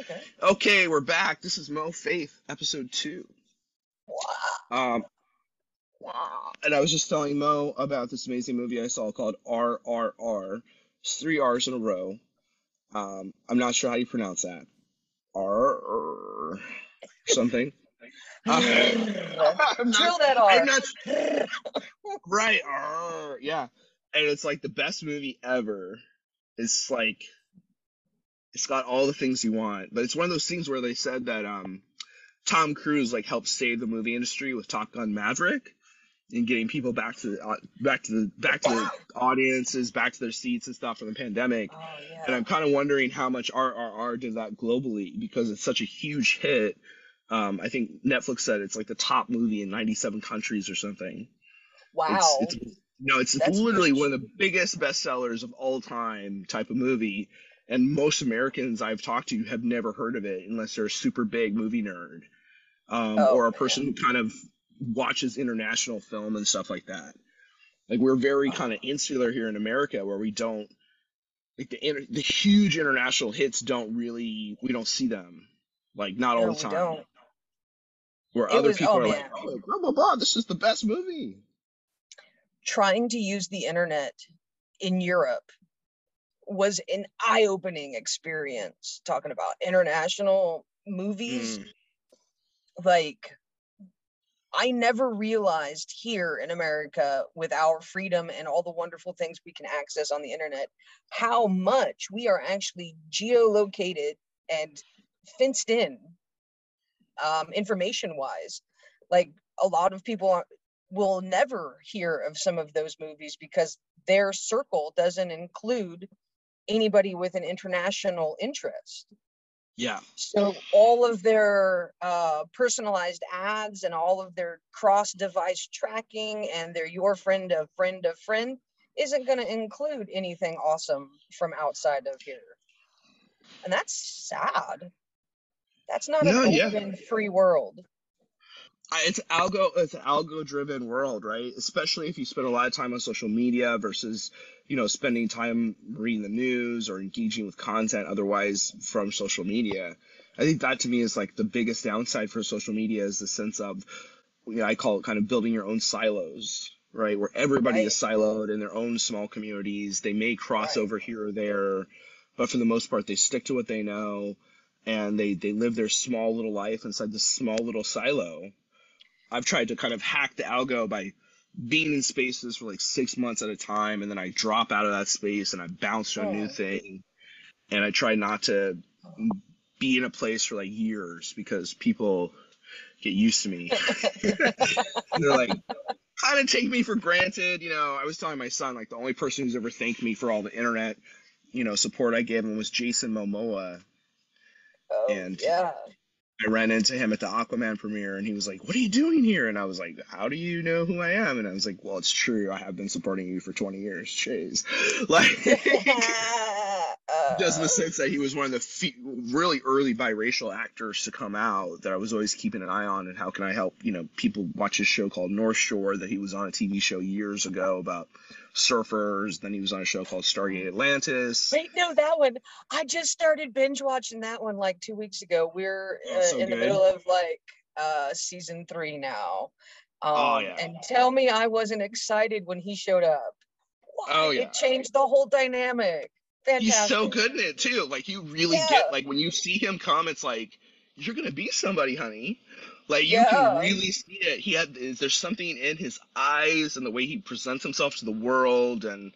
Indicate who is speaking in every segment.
Speaker 1: Okay.
Speaker 2: Okay, we're back. This is Mo Faith, episode two. Um, and I was just telling Mo about this amazing movie I saw called RRR. It's three R's in a row. Um, I'm not sure how you pronounce that. R something. Uh, I'm not-
Speaker 1: Drill that
Speaker 2: I'm
Speaker 1: R.
Speaker 2: not right. arr, yeah, and it's like the best movie ever. It's like it's got all the things you want, but it's one of those things where they said that um Tom Cruise like helped save the movie industry with Top Gun Maverick and getting people back to the uh, back to the back to the audiences, back to their seats and stuff from the pandemic.
Speaker 1: Oh yeah.
Speaker 2: And I'm kind of wondering how much RRR did that globally because it's such a huge hit. Um, I think Netflix said it's like the top movie in 97 countries or something.
Speaker 1: wow.
Speaker 2: It's, it's no, it's
Speaker 1: That's
Speaker 2: literally
Speaker 1: huge.
Speaker 2: one of the biggest bestsellers of all time type of movie. And most Americans I've talked to have never heard of it unless they're a super big movie nerd. Um,
Speaker 1: Oh,
Speaker 2: or a
Speaker 1: man.
Speaker 2: person who kind of watches international film and stuff like that. Like we're very
Speaker 1: Oh.
Speaker 2: kind of insular here in America where we don't like the the huge international hits don't really we don't see them like not all
Speaker 1: No,
Speaker 2: the
Speaker 1: we
Speaker 2: time.
Speaker 1: don't.
Speaker 2: Where
Speaker 1: It
Speaker 2: other
Speaker 1: was-
Speaker 2: people
Speaker 1: oh,
Speaker 2: are
Speaker 1: man.
Speaker 2: like, oh, blah blah blah, this is the best movie.
Speaker 1: Trying to use the internet in Europe was an eye-opening experience. Talking about international movies,
Speaker 2: Mm.
Speaker 1: like I never realized here in America, with our freedom and all the wonderful things we can access on the internet, how much we are actually geolocated and fenced in, um, information wise. Like a lot of people are- will never hear of some of those movies because their circle doesn't include anybody with an international interest.
Speaker 2: Yeah.
Speaker 1: So all of their uh, personalized ads and all of their cross-device tracking and their your friend of friend of friend isn't going to include anything awesome from outside of here, and that's sad. That's not
Speaker 2: No,
Speaker 1: an
Speaker 2: yeah.
Speaker 1: open, free world.
Speaker 2: It's algo it's algo driven world right? Especially if you spend a lot of time on social media versus you know spending time reading the news or engaging with content otherwise from social media. I think that to me is like the biggest downside for social media is the sense of you know, i call it kind of building your own silos right? Where everybody
Speaker 1: Right.
Speaker 2: is siloed in their own small communities. They may cross over here or there but for the most part they stick to what they know and they they live their small little life inside this small little silo I've tried to kind of hack the algo by being in spaces for like six months at a time, and then I drop out of that space and I bounce to a new
Speaker 1: Oh.
Speaker 2: thing, and I try not to be in a place for like years because people get used to me. They're like, kind of take me for granted. You know, I was telling my son like the only person who's ever thanked me for all the internet, you know, support I gave him was Jason Momoa.
Speaker 1: Oh,
Speaker 2: And-
Speaker 1: yeah.
Speaker 2: I ran into him at the Aquaman premiere and he was like, What are you doing here? And I was like, How do you know who I am? And I was like, Well, it's true. I have been supporting you for 20 years. Chase. Like, just in the sense that he was one of the fe- really early biracial actors to come out that I was always keeping an eye on. And how can I help, you know, people watch his show called North Shore that he was on a TV show years ago about surfers. Then he was on a show called Stargate Atlantis.
Speaker 1: Wait, no, that one. I just started binge watching that one like two weeks ago. We're
Speaker 2: Oh,
Speaker 1: uh,
Speaker 2: so
Speaker 1: in the middle of like uh season three now. Um,
Speaker 2: Oh, yeah.
Speaker 1: And tell me I wasn't excited when he showed up. What?
Speaker 2: Oh, yeah.
Speaker 1: It changed the whole dynamic. Fantastic.
Speaker 2: He's so good in it too. Like you really
Speaker 1: Yeah.
Speaker 2: get like when you see him come, it's like you're gonna be somebody, honey. Like you
Speaker 1: Yeah.
Speaker 2: can really see it. He had is there's something in his eyes and the way he presents himself to the world and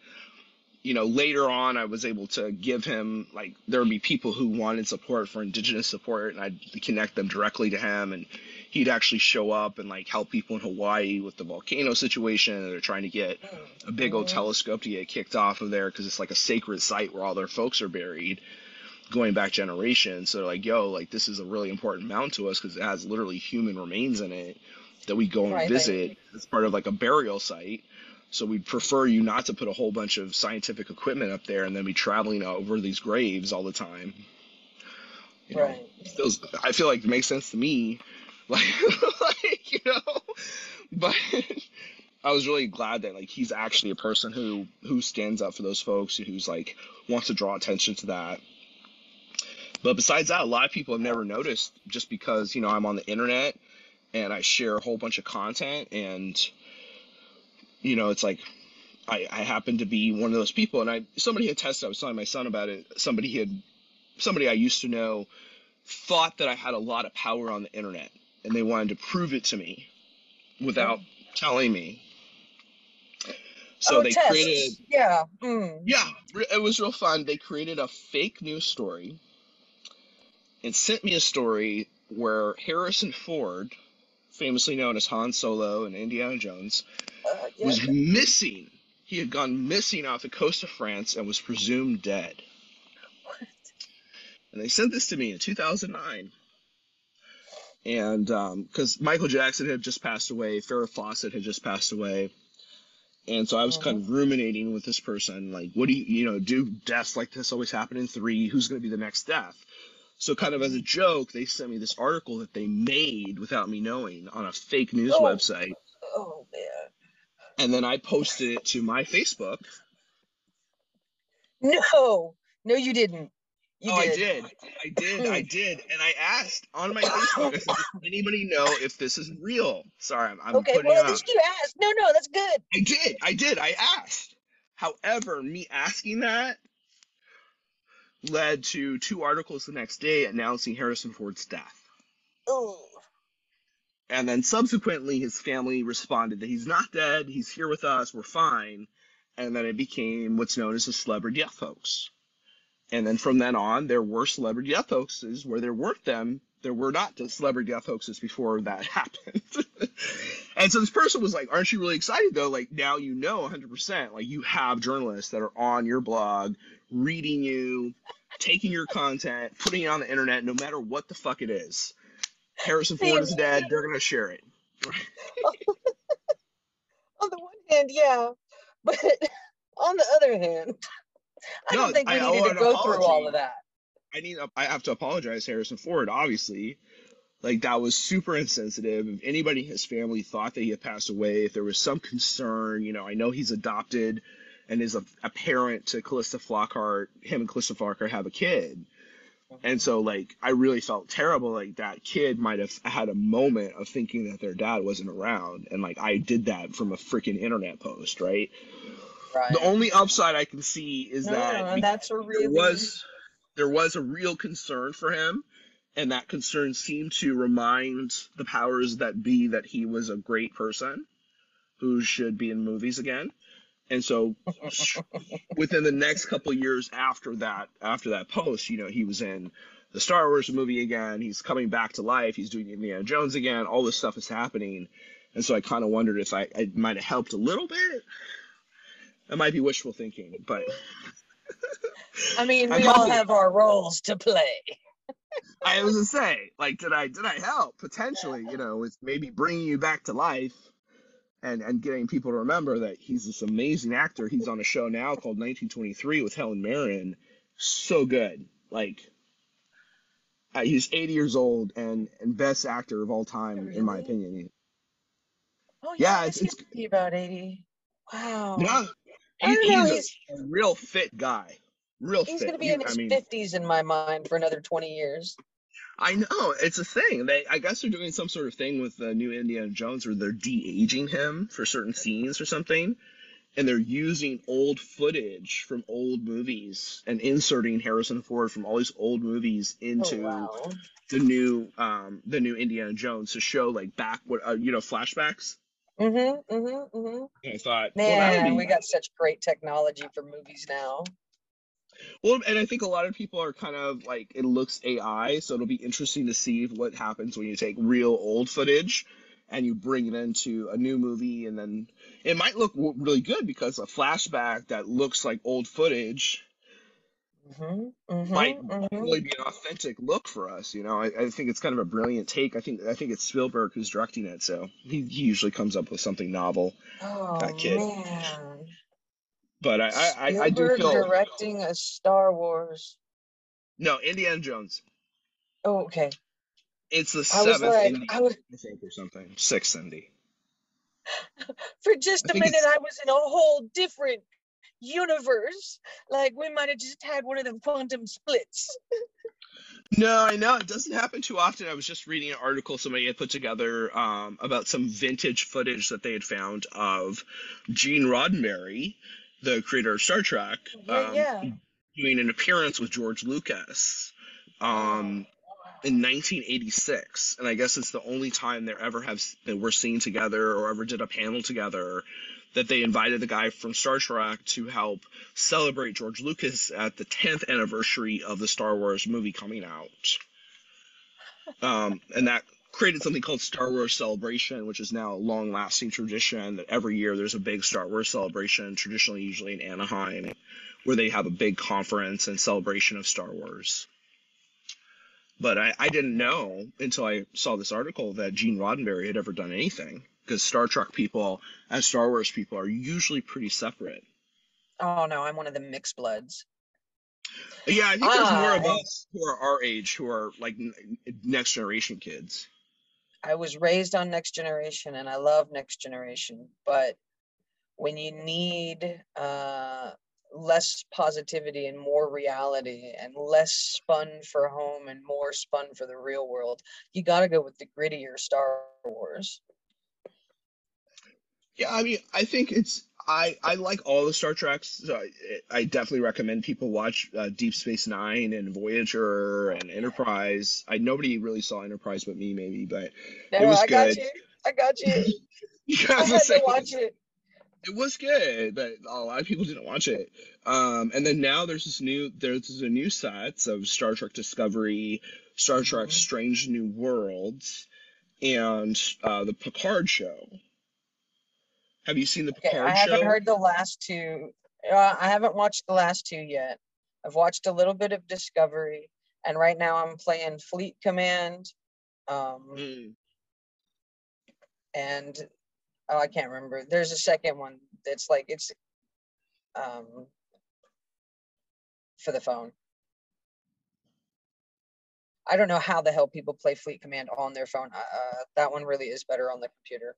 Speaker 2: you know, later on I was able to give him like there would be people who wanted support for indigenous support and I'd connect them directly to him and he'd actually show up and like help people in Hawaii with the volcano situation. They're trying to get a big old
Speaker 1: Mhm.
Speaker 2: telescope to get kicked off of there because it's like a sacred site where all their folks are buried going back generations so they're like yo like this is a really important mountain to us because it has literally human remains in it that we go and
Speaker 1: Right, right.
Speaker 2: visit it's part of like a burial site so we'd prefer you not to put a whole bunch of scientific equipment up there and then be traveling over these graves all the time you know,
Speaker 1: Right.
Speaker 2: feels I feel like it makes sense to me. Like, like you know, but I was really glad that like he's actually a person who who stands up for those folks and who's like wants to draw attention to that. But besides that, a lot of people have never noticed just because, you know, I'm on the internet and I share a whole bunch of content and you know, it's like I, I happen to be one of those people. And I somebody had tested, I was telling my son about it, somebody had somebody I used to know thought that I had a lot of power on the internet and they wanted to prove it to me without telling me. So
Speaker 1: oh,
Speaker 2: they
Speaker 1: tests.
Speaker 2: created
Speaker 1: Yeah. Mm.
Speaker 2: yeah, it was real fun. They created a fake news story and sent me a story where Harrison Ford, famously known as Han Solo and Indiana Jones,
Speaker 1: Uh, yeah.
Speaker 2: was missing. He had gone missing off the coast of France and was presumed dead.
Speaker 1: What?
Speaker 2: And they sent this to me in 2009. And um, because Michael Jackson had just passed away, Farrah Fawcett had just passed away. And so I was kind of oh. ruminating with this person, like, what do you, you know, do deaths like this always happen in three? Who's going to be the next death? So, kind of as a joke, they sent me this article that they made without me knowing on a fake news
Speaker 1: Oh.
Speaker 2: website.
Speaker 1: Oh man.
Speaker 2: And then I posted it to my Facebook.
Speaker 1: No. No, you didn't. You
Speaker 2: oh,
Speaker 1: did.
Speaker 2: I did. I did. I did. And I asked on my Facebook, I said, does anybody know if this is real? Sorry, I'm, I'm
Speaker 1: Okay.
Speaker 2: putting
Speaker 1: Well,
Speaker 2: it
Speaker 1: at least you asked. No, no, that's good.
Speaker 2: I did. I did. I asked. However, me asking that led to two articles the next day announcing Harrison Ford's death.
Speaker 1: Oh.
Speaker 2: And then subsequently, his family responded that he's not dead, he's here with us, we're fine. And then it became what's known as a celebrity death hoax. And then from then on, there were celebrity death hoaxes where there weren't them. There were not the celebrity death hoaxes before that happened. and so this person was like, Aren't you really excited though? Like, now you know 100%. Like, you have journalists that are on your blog, reading you, taking your content, putting it on the internet, no matter what the fuck it is. Harrison Ford is dead. They're going to share it.
Speaker 1: On the one hand, yeah, but on the other hand, I
Speaker 2: No,
Speaker 1: don't think we
Speaker 2: I
Speaker 1: needed to go through all of that.
Speaker 2: I need. I have to apologize, Harrison Ford. Obviously, like that was super insensitive. If anybody in his family thought that he had passed away, if there was some concern, you know, I know he's adopted and is a, a parent to Calista Flockhart. Him and Calista Flockhart have a kid, mm-hmm. and so like I really felt terrible. Like that kid might have had a moment of thinking that their dad wasn't around, and like I did that from a freaking internet post, right?
Speaker 1: Right.
Speaker 2: The only upside I can see is
Speaker 1: no,
Speaker 2: that
Speaker 1: that's a
Speaker 2: there was there was a real concern for him and that concern seemed to remind the powers that be that he was a great person who should be in movies again. And so within the next couple of years after that after that post you know he was in the star wars movie again. He's coming back to life. He's doing indiana jones again. All this stuff is happening. And so i kind of wondered if i, I might have helped a little bit that might be wishful thinking but
Speaker 1: I mean,
Speaker 2: I'm
Speaker 1: we all
Speaker 2: probably-
Speaker 1: have our roles to play.
Speaker 2: I was gonna say, like, did I did I help potentially? You know, with maybe bringing you back to life, and and getting people to remember that he's this amazing actor. He's on a show now called 1923 with Helen Mirren. So good, like. Uh, he's 80 years old and and best actor of all time in my opinion.
Speaker 1: Oh
Speaker 2: Yeah,
Speaker 1: yeah,
Speaker 2: it's-
Speaker 1: it's, about eighty. Wow.
Speaker 2: Yeah, he,
Speaker 1: don't know,
Speaker 2: he's a, a real fit guy. Real
Speaker 1: He's
Speaker 2: fit.
Speaker 1: gonna be
Speaker 2: He-
Speaker 1: in
Speaker 2: I
Speaker 1: his
Speaker 2: mean,
Speaker 1: fifties in my mind for another twenty years.
Speaker 2: I know it's a thing. They, I guess, they're doing some sort of thing with the new Indiana Jones where they're de aging him for certain scenes or something, and they're using old footage from old movies and inserting Harrison Ford from all these old movies into
Speaker 1: oh wow.
Speaker 2: the new, um, the new Indiana Jones to show like back what uh, you know flashbacks.
Speaker 1: Mm-hmm. Mm-hmm. Mm-hmm.
Speaker 2: And I thought, well,
Speaker 1: Man,
Speaker 2: be
Speaker 1: we got such great technology for movies now.
Speaker 2: Well, and I think a lot of people are kind of like it looks AI, so it'll be interesting to see what happens when you take real old footage and you bring it into a new movie, and then it might look really good because a flashback that looks like old footage
Speaker 1: Mm-hmm. Mm-hmm.
Speaker 2: might
Speaker 1: mm-hmm.
Speaker 2: really be an authentic look for us. You know, I, I think it's kind of a brilliant take. I think I think it's Spielberg who's directing it, so he, he usually comes up with something novel.
Speaker 1: Oh
Speaker 2: that kid.
Speaker 1: man.
Speaker 2: But I I, I, I do feel
Speaker 1: directing a Star Wars.
Speaker 2: no Indiana Jones.
Speaker 1: Oh, okay.
Speaker 2: It's the seventh
Speaker 1: like,
Speaker 2: Indy,
Speaker 1: I was
Speaker 2: I think, or something. Sixth Indy.
Speaker 1: for just a minute.
Speaker 2: it's-
Speaker 1: I was in a whole different universe. Like we might have just had one of them quantum splits.
Speaker 2: No, I know it doesn't happen too often. I was just reading an article somebody had put together um, about some vintage footage that they had found of Gene Roddenberry, the creator of Star Trek,
Speaker 1: Yeah,
Speaker 2: um,
Speaker 1: yeah.
Speaker 2: doing an appearance with George Lucas um, in 1986, and I guess it's the only time they ever have they were seen together or ever did a panel together. That they invited the guy from Star Trek to help celebrate George Lucas at the 10th anniversary of the Star Wars movie coming out. Um, and that created something called Star Wars Celebration, which is now a long lasting tradition that every year there's a big Star Wars celebration, traditionally usually in Anaheim, where they have a big conference and celebration of Star Wars. But I, I didn't know until I saw this article that Gene Roddenberry had ever done anything. Because Star Trek people and Star Wars people are usually pretty separate.
Speaker 1: Oh no, I'm one of the mixed bloods.
Speaker 2: Yeah, I think there's more of us who are our age who are like next generation kids.
Speaker 1: I was raised on Next Generation and I love Next Generation, but when you need uh, less positivity and more reality and less spun for home and more spun for the real world, you got to go with the grittier Star Wars.
Speaker 2: Yeah, I mean, I think it's I I like all the Star Treks. So I, I definitely recommend people watch uh, Deep Space Nine and Voyager and Enterprise. I nobody really saw Enterprise but me, maybe, but
Speaker 1: No,
Speaker 2: was
Speaker 1: I got you. I got you.
Speaker 2: you
Speaker 1: I had
Speaker 2: say
Speaker 1: to watch it.
Speaker 2: it was good, but a lot of people didn't watch it. Um, and then now there's this new there's a new set of Star Trek Discovery, Star Trek
Speaker 1: Mhm.
Speaker 2: Strange New Worlds, and uh, the Picard show. Have you seen the
Speaker 1: Okay,
Speaker 2: Picard
Speaker 1: I haven't
Speaker 2: show?
Speaker 1: heard the last two. Uh, I haven't watched the last two yet. I've watched a little bit of Discovery, and right now I'm playing Fleet Command. Um,
Speaker 2: Mm.
Speaker 1: and oh, I can't remember. There's a second one that's like it's um for the phone. I don't know how the hell people play Fleet Command on their phone. Uh, uh, that one really is better on the computer.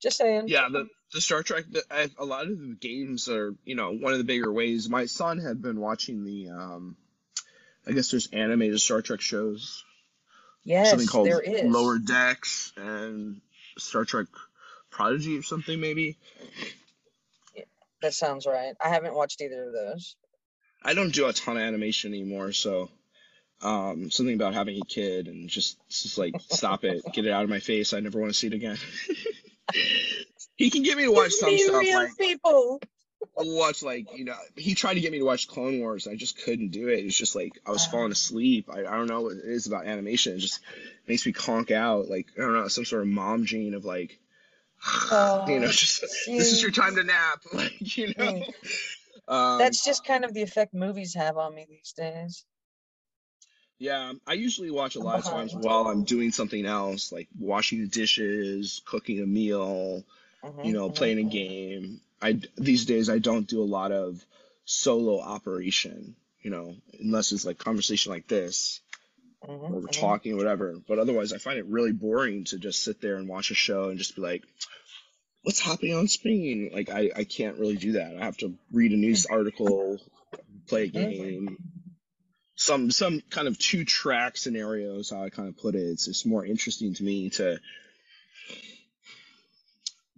Speaker 1: Just saying.
Speaker 2: Yeah, the the Star Trek. The, I, a lot of the games are, you know, one of the bigger ways. My son had been watching the, um, I guess there's animated Star Trek shows.
Speaker 1: Yes,
Speaker 2: something called
Speaker 1: there is.
Speaker 2: Lower Decks and Star Trek Prodigy or something maybe.
Speaker 1: That sounds right. I haven't watched either of those.
Speaker 2: I don't do a ton of animation anymore, so um, something about having a kid and just just like stop it, get it out of my face. I never want to see it again. he can get me to watch some stuff like
Speaker 1: people.
Speaker 2: I'll watch like you know he tried to get me to watch Clone Wars. and I just couldn't do it. It's just like I was
Speaker 1: Ah.
Speaker 2: falling asleep. I, I don't know what it is about animation. It just makes me conk out. Like I don't know some sort of mom gene of like you know
Speaker 1: Oh,
Speaker 2: just this is your time to nap. Like you know.
Speaker 1: Mm.
Speaker 2: Um,
Speaker 1: That's just kind of the effect movies have on me these days.
Speaker 2: Yeah, I usually watch a lot of times while I'm doing something else, like washing the dishes, cooking a meal,
Speaker 1: Mhm,
Speaker 2: you know,
Speaker 1: mhm,
Speaker 2: playing a game. I these days I don't do a lot of solo operation, you know, unless it's like conversation like this
Speaker 1: Mhm,
Speaker 2: where we're
Speaker 1: mhm.
Speaker 2: talking, whatever. But otherwise, I find it really boring to just sit there and watch a show and just be like, "What's happening on screen?" Like I I can't really do that. I have to read a news article, play a game some some kind of two track scenarios how I kind of put it. It's just more interesting to me to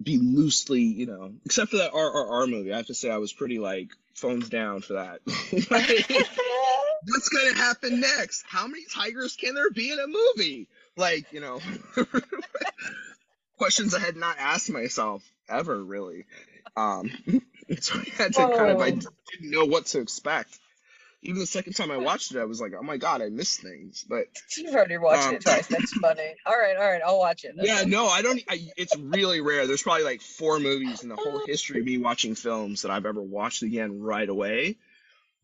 Speaker 2: be loosely, you know, except for that RRR movie. I have to say I was pretty like phones down for that. Like, what's gonna happen next? How many tigers can there be in a movie? Like, you know, questions I had not asked myself ever really. Um, so I had to kind of I
Speaker 1: Oh.
Speaker 2: didn't know what to expect. Even the second time I watched it, I was like, "Oh my god, I missed things." But
Speaker 1: You've already watched
Speaker 2: Um,
Speaker 1: it twice. That's funny. All right, all right, I'll watch it.
Speaker 2: yeah, no, I don't. I, it's really rare. There's probably like four movies in the whole history of me watching films that I've ever watched again right away.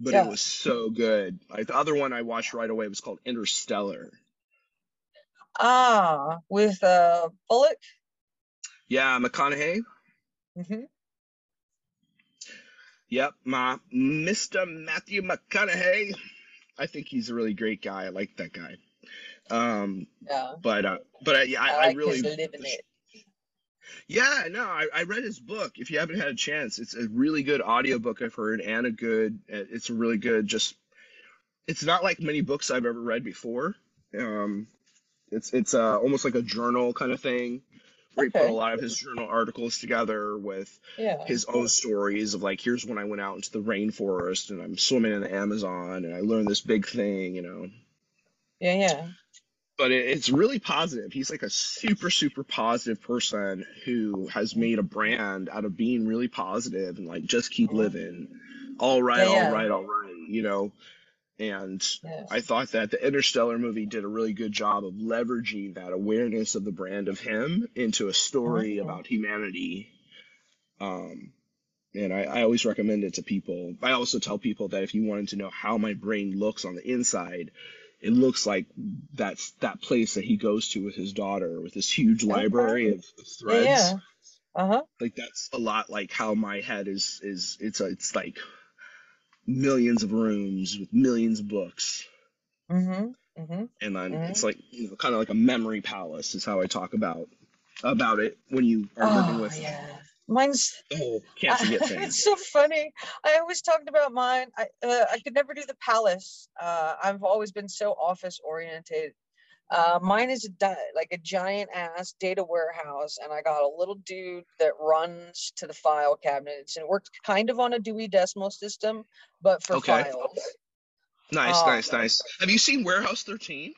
Speaker 2: But
Speaker 1: Yeah.
Speaker 2: it was so good. Like the other one I watched right away was called Interstellar.
Speaker 1: Ah, with uh Bullock.
Speaker 2: Yeah, McConaughey.
Speaker 1: hmm
Speaker 2: Yep, my Mr. Matthew McConaughey. I think he's a really great guy. I like that guy. Um,
Speaker 1: Yeah,
Speaker 2: but uh, but I, yeah,
Speaker 1: I,
Speaker 2: I, I really
Speaker 1: his living it.
Speaker 2: Yeah, no, I, I read his book. If you haven't had a chance, it's a really good audiobook I've heard and a good, it's a really good just it's not like many books I've ever read before. Um, it's it's uh, almost like a journal kind of thing he put a lot of his journal articles together with
Speaker 1: Yeah.
Speaker 2: his own stories of like here's when I went out into the rainforest and I'm swimming in the Amazon and I learned this big thing, you know.
Speaker 1: Yeah. Yeah.
Speaker 2: But it, it's really positive. He's like a super super positive person who has made a brand out of being really positive and like just keep oh. living. All right.
Speaker 1: Yeah.
Speaker 2: all right, all right, you know. And
Speaker 1: Yes.
Speaker 2: I thought that the Interstellar movie did a really good job of leveraging that awareness of the brand of him into a story about humanity. Um, and I, I always recommend it to people. I also tell people that if you wanted to know how my brain looks on the inside, it looks like that's that place that he goes to with his daughter with this huge library of, of threads.
Speaker 1: Yeah. Uh huh.
Speaker 2: Like that's a lot like how my head is is it's a, it's like millions of rooms with millions of books
Speaker 1: Mm-hmm. Mm-hmm.
Speaker 2: and then
Speaker 1: Mhm.
Speaker 2: it's like you know kind of like a memory palace is how I talk about about it when you are living
Speaker 1: Oh
Speaker 2: with
Speaker 1: yeah. Mine's
Speaker 2: whole can't forget thing.
Speaker 1: it's so funny. I always talked about mine. I uh, I could never do the palace. Uh, I've always been so office oriented. Uh, mine is a di- like a giant ass data warehouse, and I got a little dude that runs to the file cabinets, and it works kind of on a Dewey Decimal System, but for
Speaker 2: Okay.
Speaker 1: files.
Speaker 2: Nice,
Speaker 1: Oh,
Speaker 2: nice, nice. Have you seen Warehouse 13?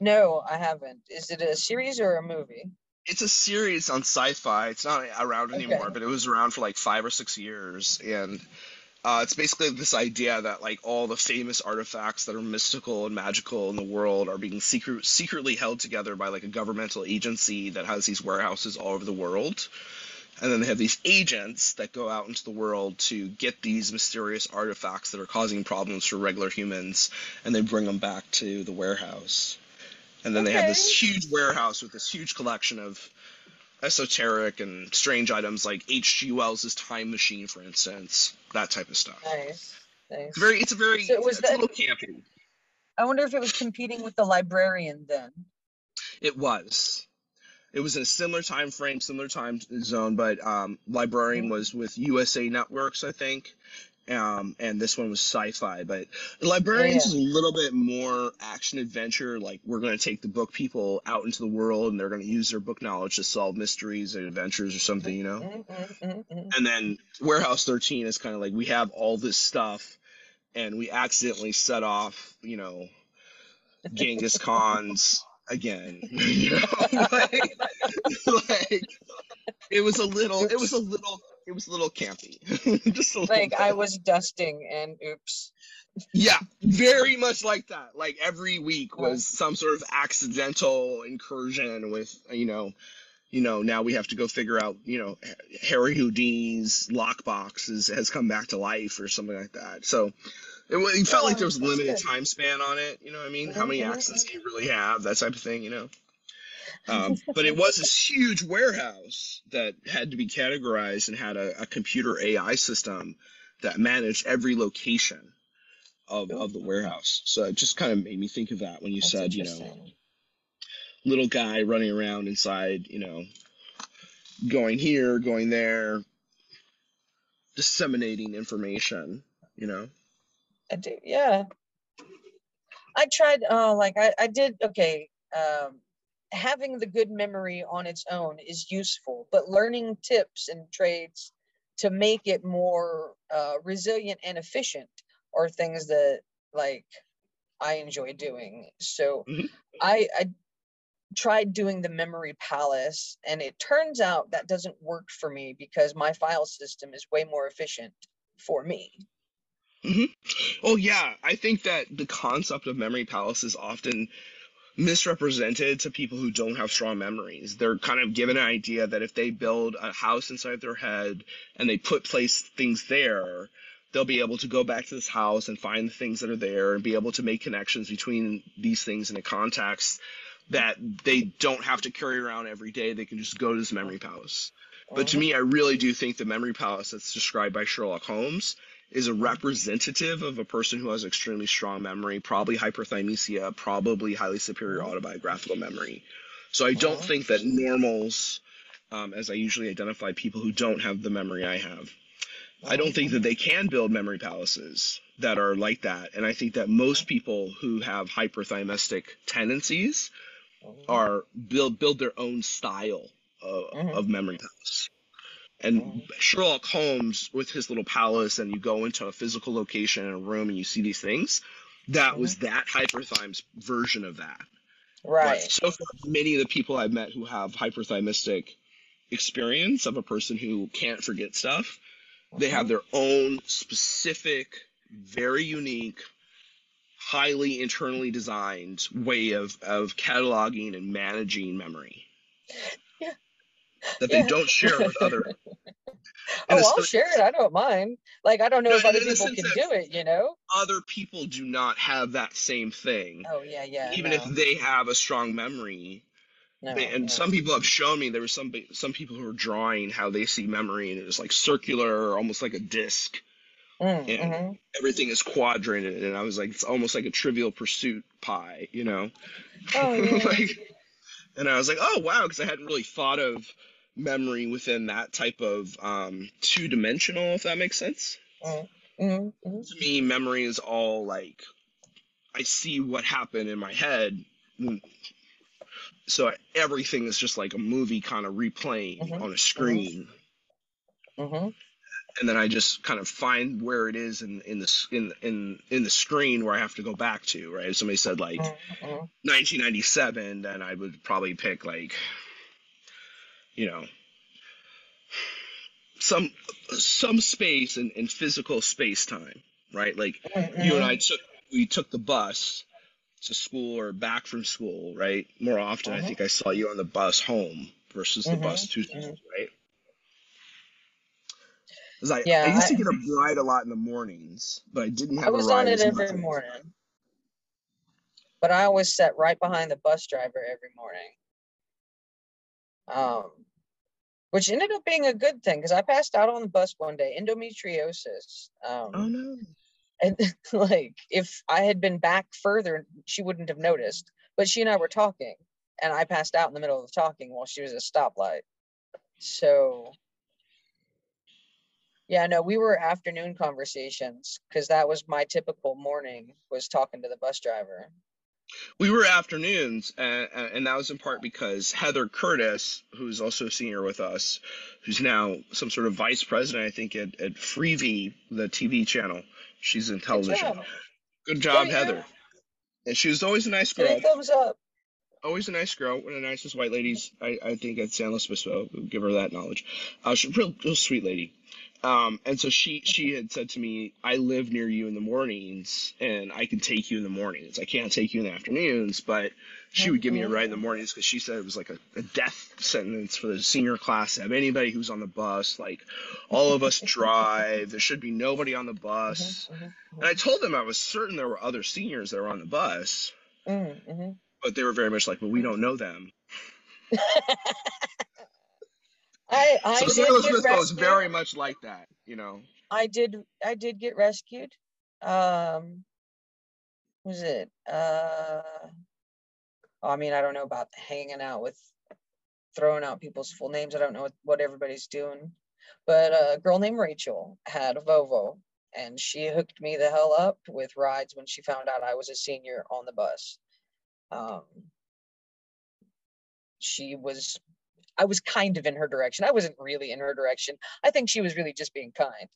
Speaker 1: No, I haven't. Is it a series or a movie?
Speaker 2: It's a series on Syfy. It's not around anymore,
Speaker 1: Okay.
Speaker 2: but it was around for like five or six years, and uh, it's basically this idea that like all the famous artifacts that are mystical and magical in the world are being secret secretly held together by like a governmental agency that has these warehouses all over the world. And then they have these agents that go out into the world to get these mysterious artifacts that are causing problems for regular humans, and they bring them back to the warehouse. And then they have this huge warehouse with this huge collection of esoteric and strange items like H.G. Wells' Time Machine, for instance, that type of stuff.
Speaker 1: Nice, nice.
Speaker 2: It's very, it's a very,
Speaker 1: So it was
Speaker 2: it's a
Speaker 1: that-
Speaker 2: little campy.
Speaker 1: I wonder if it was competing with the librarian then.
Speaker 2: It was. It was in a similar time frame, similar time zone, but um, Librarian
Speaker 1: Mhm.
Speaker 2: was with USA Networks, I think, um, and this one was Syfy. But Librarians
Speaker 1: Yeah.
Speaker 2: is a little bit more action adventure. Like we're going to take the book people out into the world, and they're going to use their book knowledge to solve mysteries and adventures or something, you know.
Speaker 1: Mm, mm, mm, mm.
Speaker 2: And then Warehouse 13 is kind of like we have all this stuff, and we accidentally set off, you know, Genghis Khan's again. You know, like, like it was a little, it was a little, it was a little campy. Just a little
Speaker 1: Like
Speaker 2: bit.
Speaker 1: I was dusting and oops.
Speaker 2: Yeah, very much like that. Like every week was some sort of accidental incursion with, you know, you know, now we have to go figure out, you know, Harry Houdini's lockbox is, has come back to life or something like that. So it, it felt like
Speaker 1: Oh,
Speaker 2: there was a limited
Speaker 1: good.
Speaker 2: time span on it. You know what I mean? How many
Speaker 1: Mhm,
Speaker 2: accidents can you really have? That type of thing, you know? Um, but it was this huge warehouse that had to be categorized and had a, a computer AI system that managed every location of, of the warehouse. So it just kind of made me think of that when you
Speaker 1: That's
Speaker 2: said, you know, little guy running around inside, you know, going here, going there, disseminating information, you know.
Speaker 1: I do, yeah. I tried, uh, like I, I did, okay. Um, having the good memory on its own is useful, but learning tips and trades to make it more uh, resilient and efficient are things that like I enjoy doing. So
Speaker 2: Mhm.
Speaker 1: I, I tried doing the memory palace and it turns out that doesn't work for me because my file system is way more efficient for me.
Speaker 2: Oh yeah, I think that the concept of memory palace is often misrepresented to people who don't have strong memories. They're kind of given an idea that if they build a house inside their head and they put place things there, they'll be able to go back to this house and find the things that are there and be able to make connections between these things in a context that they don't have to carry around every day. They can just go to this memory palace. But to
Speaker 1: Mhm.
Speaker 2: me, I really do think the memory palace that's described by Sherlock Holmes is a representative of a person who has extremely strong memory, probably hyperthymesia, probably highly superior
Speaker 1: Mhm.
Speaker 2: autobiographical memory. So I don't think that normals, um, as I usually identify people who don't have the memory I have, I don't think that they can build memory palaces that are like that. And I think that most people who have hyperthymestic tendencies are build build their own style of,
Speaker 1: Mhm.
Speaker 2: of memory palace. And. Sherlock Holmes with his little palace, and you go into a physical location in a room and you see these things. That was mm-hmm. that hyperthymes version of that. But
Speaker 1: Right.
Speaker 2: so far, many of the people I've met who have hyperthymestic experience of a person who can't forget stuff, they have mm-hmm. their own specific, very unique, highly internally designed way of, of cataloging and managing memory.
Speaker 1: Yeah.
Speaker 2: That they
Speaker 1: Yeah.
Speaker 2: don't share with other.
Speaker 1: Oh, I'll share it. I don't mind. Like I don't know
Speaker 2: No,
Speaker 1: if other people can do it. You know?
Speaker 2: Other people do not have that same thing.
Speaker 1: Oh yeah, yeah.
Speaker 2: Even
Speaker 1: no,
Speaker 2: if they have a strong memory,
Speaker 1: no,
Speaker 2: and some people have shown me there were some some people who were drawing how they see memory and it was like circular almost like a disc
Speaker 1: Mm,
Speaker 2: and-
Speaker 1: mhm.
Speaker 2: everything is quadrant and i was like it's almost like a trivial pursuit pie you know
Speaker 1: Oh yeah.
Speaker 2: like and i was like oh wow because i hadn't really thought of memory within that type of um two-dimensional if that makes sense
Speaker 1: mm, mhm, mhm.
Speaker 2: to me memory is all like i see what happened in my head so everything is just like a movie kind of replaying
Speaker 1: Mhm,
Speaker 2: on a screen
Speaker 1: Mhm.
Speaker 2: and then I just kind of find where it is in in the in in in the screen where I have to go back to. Right? If somebody said like
Speaker 1: Mhm, mhm.
Speaker 2: 1997, then I would probably pick like, you know, some some space in, in physical space time. Right? Like you and I took we took the bus to school or back from school. Right? More often, I
Speaker 1: Mhm.
Speaker 2: think I saw you on the bus home versus the bus to school. Right? 'Cause I,
Speaker 1: Yeah,
Speaker 2: I used to get a ride a lot in the mornings, but I didn't have
Speaker 1: I was on it every morning, but I always sat right behind the bus driver every morning. Um, which ended up being a good thing because I passed out on the bus one day, endometriosis. Um,
Speaker 2: Oh no.
Speaker 1: and like if I had been back further, she wouldn't have noticed. But she and I were talking, and I passed out in the middle of talking while she was at a stoplight. So, yeah, no, we were afternoon conversations because that was my typical morning was talking to the bus driver.
Speaker 2: We were afternoons, and, and that was in part because Heather Curtis, who's also a senior with us, who's now some sort of vice president, I think, at, at Freevee, the TV channel. She's in
Speaker 1: Good
Speaker 2: television.
Speaker 1: job.
Speaker 2: Good job. Heather. And she was always a nice girl.
Speaker 1: thumbs up.
Speaker 2: Always a nice girl. One of the nicest white ladies, I, I think, at San Luis Obispo. Give her that knowledge. Uh, she's a real, real sweet lady. Um, and so she she had said to me, I live near you in the mornings, and I can take you in the mornings. I can't take you in the afternoons, but she would give me a ride in the mornings because she said it was like a, a death sentence for the senior class to have anybody who's on the bus. Like all of us drive. There should be nobody on the bus.
Speaker 1: Mhm,
Speaker 2: And I told them I was certain there were other seniors that were on the bus,
Speaker 1: mhm, mhm.
Speaker 2: but they were very much like, well, we don't know them.
Speaker 1: I I
Speaker 2: So Luis
Speaker 1: get
Speaker 2: is very much like that, you know.
Speaker 1: I did I did get rescued. Um was it uh oh, I mean I don't know about hanging out with throwing out people's full names. I don't know what, what everybody's doing. But a girl named Rachel had a Volvo and she hooked me the hell up with rides when she found out I was a senior on the bus. Um she was I was kind of in her direction. I wasn't really in her direction. I think she was really just being kind.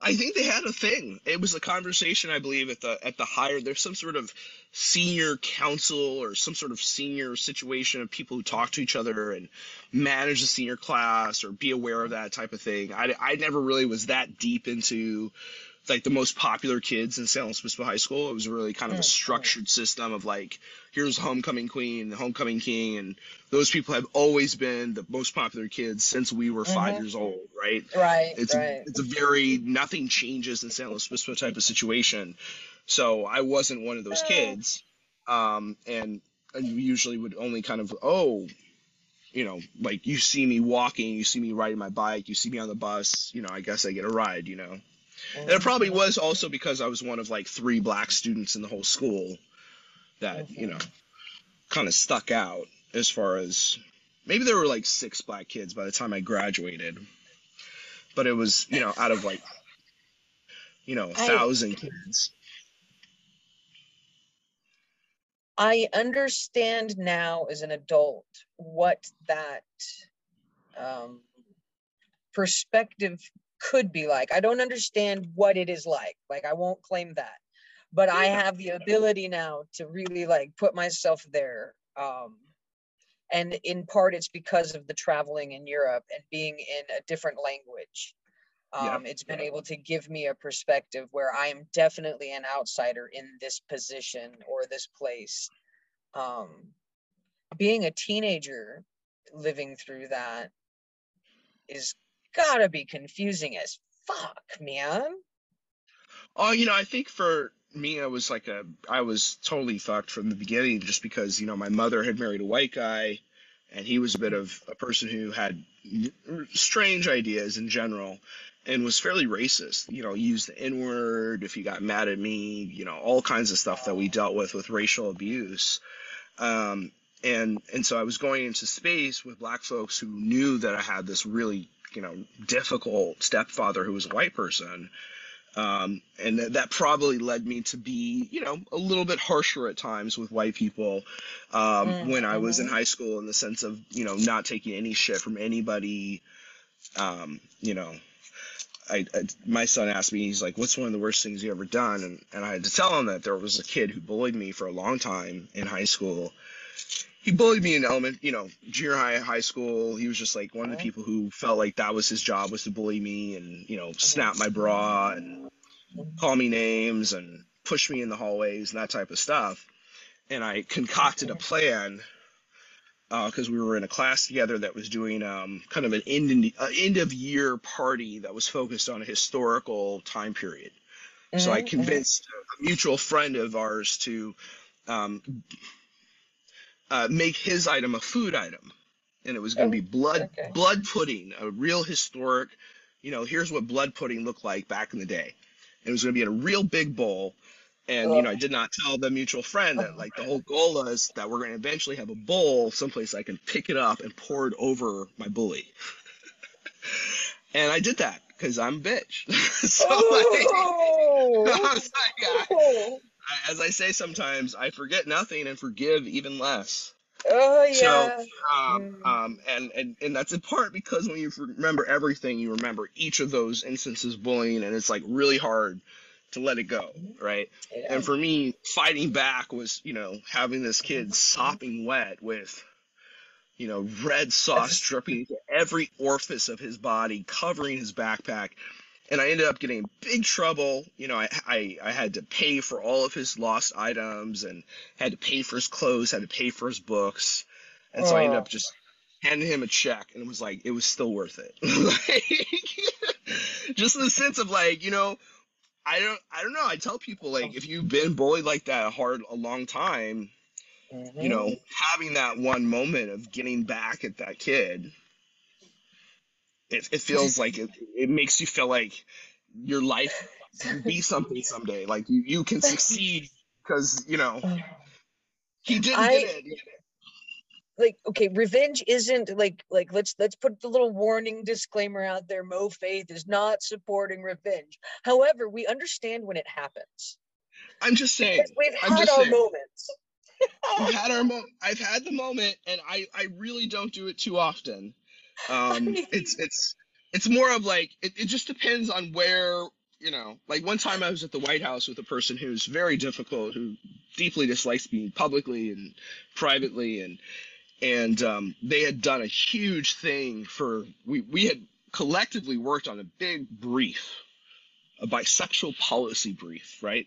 Speaker 2: I think they had a thing. It was a conversation, I believe, at the at the higher. There's some sort of senior council or some sort of senior situation of people who talk to each other and manage the senior class or be aware of that type of thing. I, I never really was that deep into like the most popular kids in San Luis Obispo High School. It was really kind of a
Speaker 1: Mm,
Speaker 2: structured system of like, here's the homecoming queen, the homecoming king, and those people have always been the most popular kids since we were 5
Speaker 1: Mhm.
Speaker 2: years old, right?
Speaker 1: Right,
Speaker 2: it's
Speaker 1: right.
Speaker 2: it's a very nothing changes in San Luis Obispo type of situation. So I wasn't one of those kids, um, and you usually would only kind of oh, you know, like you see me walking, you see me riding my bike, you see me on the bus, you know, I guess I get a ride, you know. And it probably was also because I was one of like three black students in the whole school that you know kind of stuck out as far as maybe there were like six black kids by the time I graduated. but it was you know out of like you know a thousand kids.
Speaker 1: I understand now as an adult what that um, perspective could be like. I don't understand what it is like. Like, I won't claim that, but I have the ability now to really like put myself there. Um, and in part, it's because of the traveling in Europe and being in a different language.
Speaker 2: Yeah.
Speaker 1: Um, it's been able to give me a perspective where I am definitely an outsider in this position or this place. Um, being a teenager living through that is gotta be confusing as fuck, man.
Speaker 2: Oh, you know, I think for me, I was like a, I was totally fucked from the beginning just because, you know, my mother had married a white guy and he was a bit of a person who had strange ideas in general and was fairly racist. You know, used the N word if you got mad at me, you know, all kinds of stuff that we dealt with with racial abuse. Um, and and so I was going into space with black folks who knew that I had this really, you know, difficult stepfather who was a white person. Um, and that, that probably led me to be, you know, a little bit harsher at times with white people um,
Speaker 1: Mm,
Speaker 2: when I was in
Speaker 1: mhm.
Speaker 2: high school, in the sense of, you know, not taking any shit from anybody. Um, you know, I, I my son asked me, he's like, "What's one of the worst things you ever done?" And and I had to tell him that there was a kid who bullied me for a long time in high school. He bullied me in element, you know, junior high, high school. He was just like one of the people who felt like that was his job was to bully me and you know snap my bra and call me names and push me in the hallways and that type of stuff. And I concocted a plan because we were in a class together that was doing um, kind of an end, uh, end of year party that was focused on a historical time period. So I
Speaker 1: Mhm, mhm.
Speaker 2: convinced a mutual friend of ours to um, uh, make his item a food item, and it was going to be blood
Speaker 1: okay.
Speaker 2: blood pudding, a real historic. You know, here's what blood pudding looked like back in the day. It was going to be in a real big bowl, and you know, I did not tell the mutual friend that like the whole goal is that we're going to eventually have a bowl someplace I can pick it up and pour it over my bully. and I did that because I'm a bitch. so like,
Speaker 1: Oh!
Speaker 2: I was like, I-
Speaker 1: oh,
Speaker 2: as I say sometimes, I forget nothing and forgive even less.
Speaker 1: oh,
Speaker 2: So,
Speaker 1: yeah.
Speaker 2: Um,
Speaker 1: Mm.
Speaker 2: um, and, and, and that's in part because when you remember everything, you remember each of those instances of bullying, and it's like really hard to let it go, right?
Speaker 1: yeah.
Speaker 2: And for me, fighting back was, you know, having this kid sopping wet with, you know, red sauce dripping into every orifice of his body, covering his backpack. And I ended up getting in big trouble. You know, I, I, I had to pay for all of his lost items and had to pay for his clothes, had to pay for his books. And so I ended
Speaker 1: Oh.
Speaker 2: up just handing him a check and it was like, it was still worth it. like, just in the sense of like, you know, I don't, I don't know. I tell people like, if you've been bullied like that a hard, a long time, you mm-hmm. know, having that one moment of getting back at that kid, it, it feels like it, it makes you feel like your life can be something someday. Like you, you can succeed because, you know, he didn't
Speaker 1: I-
Speaker 2: get it.
Speaker 1: like okay revenge isn't like like let's let's put the little warning disclaimer out there mo faith is not supporting revenge however we understand when it happens
Speaker 2: I'm just saying.
Speaker 1: Because we've
Speaker 2: I'm
Speaker 1: had our
Speaker 2: saying.
Speaker 1: moments
Speaker 2: We've had our mo- I've had the moment, and I I really don't do it too often. Um, it's it's it's more of like it, it just depends on where you know. Like one time I was at the White House with a person who's very difficult, who deeply dislikes me publicly and privately, and and um, they had done a huge thing for we we had collectively worked on a big brief, a bisexual policy brief, right?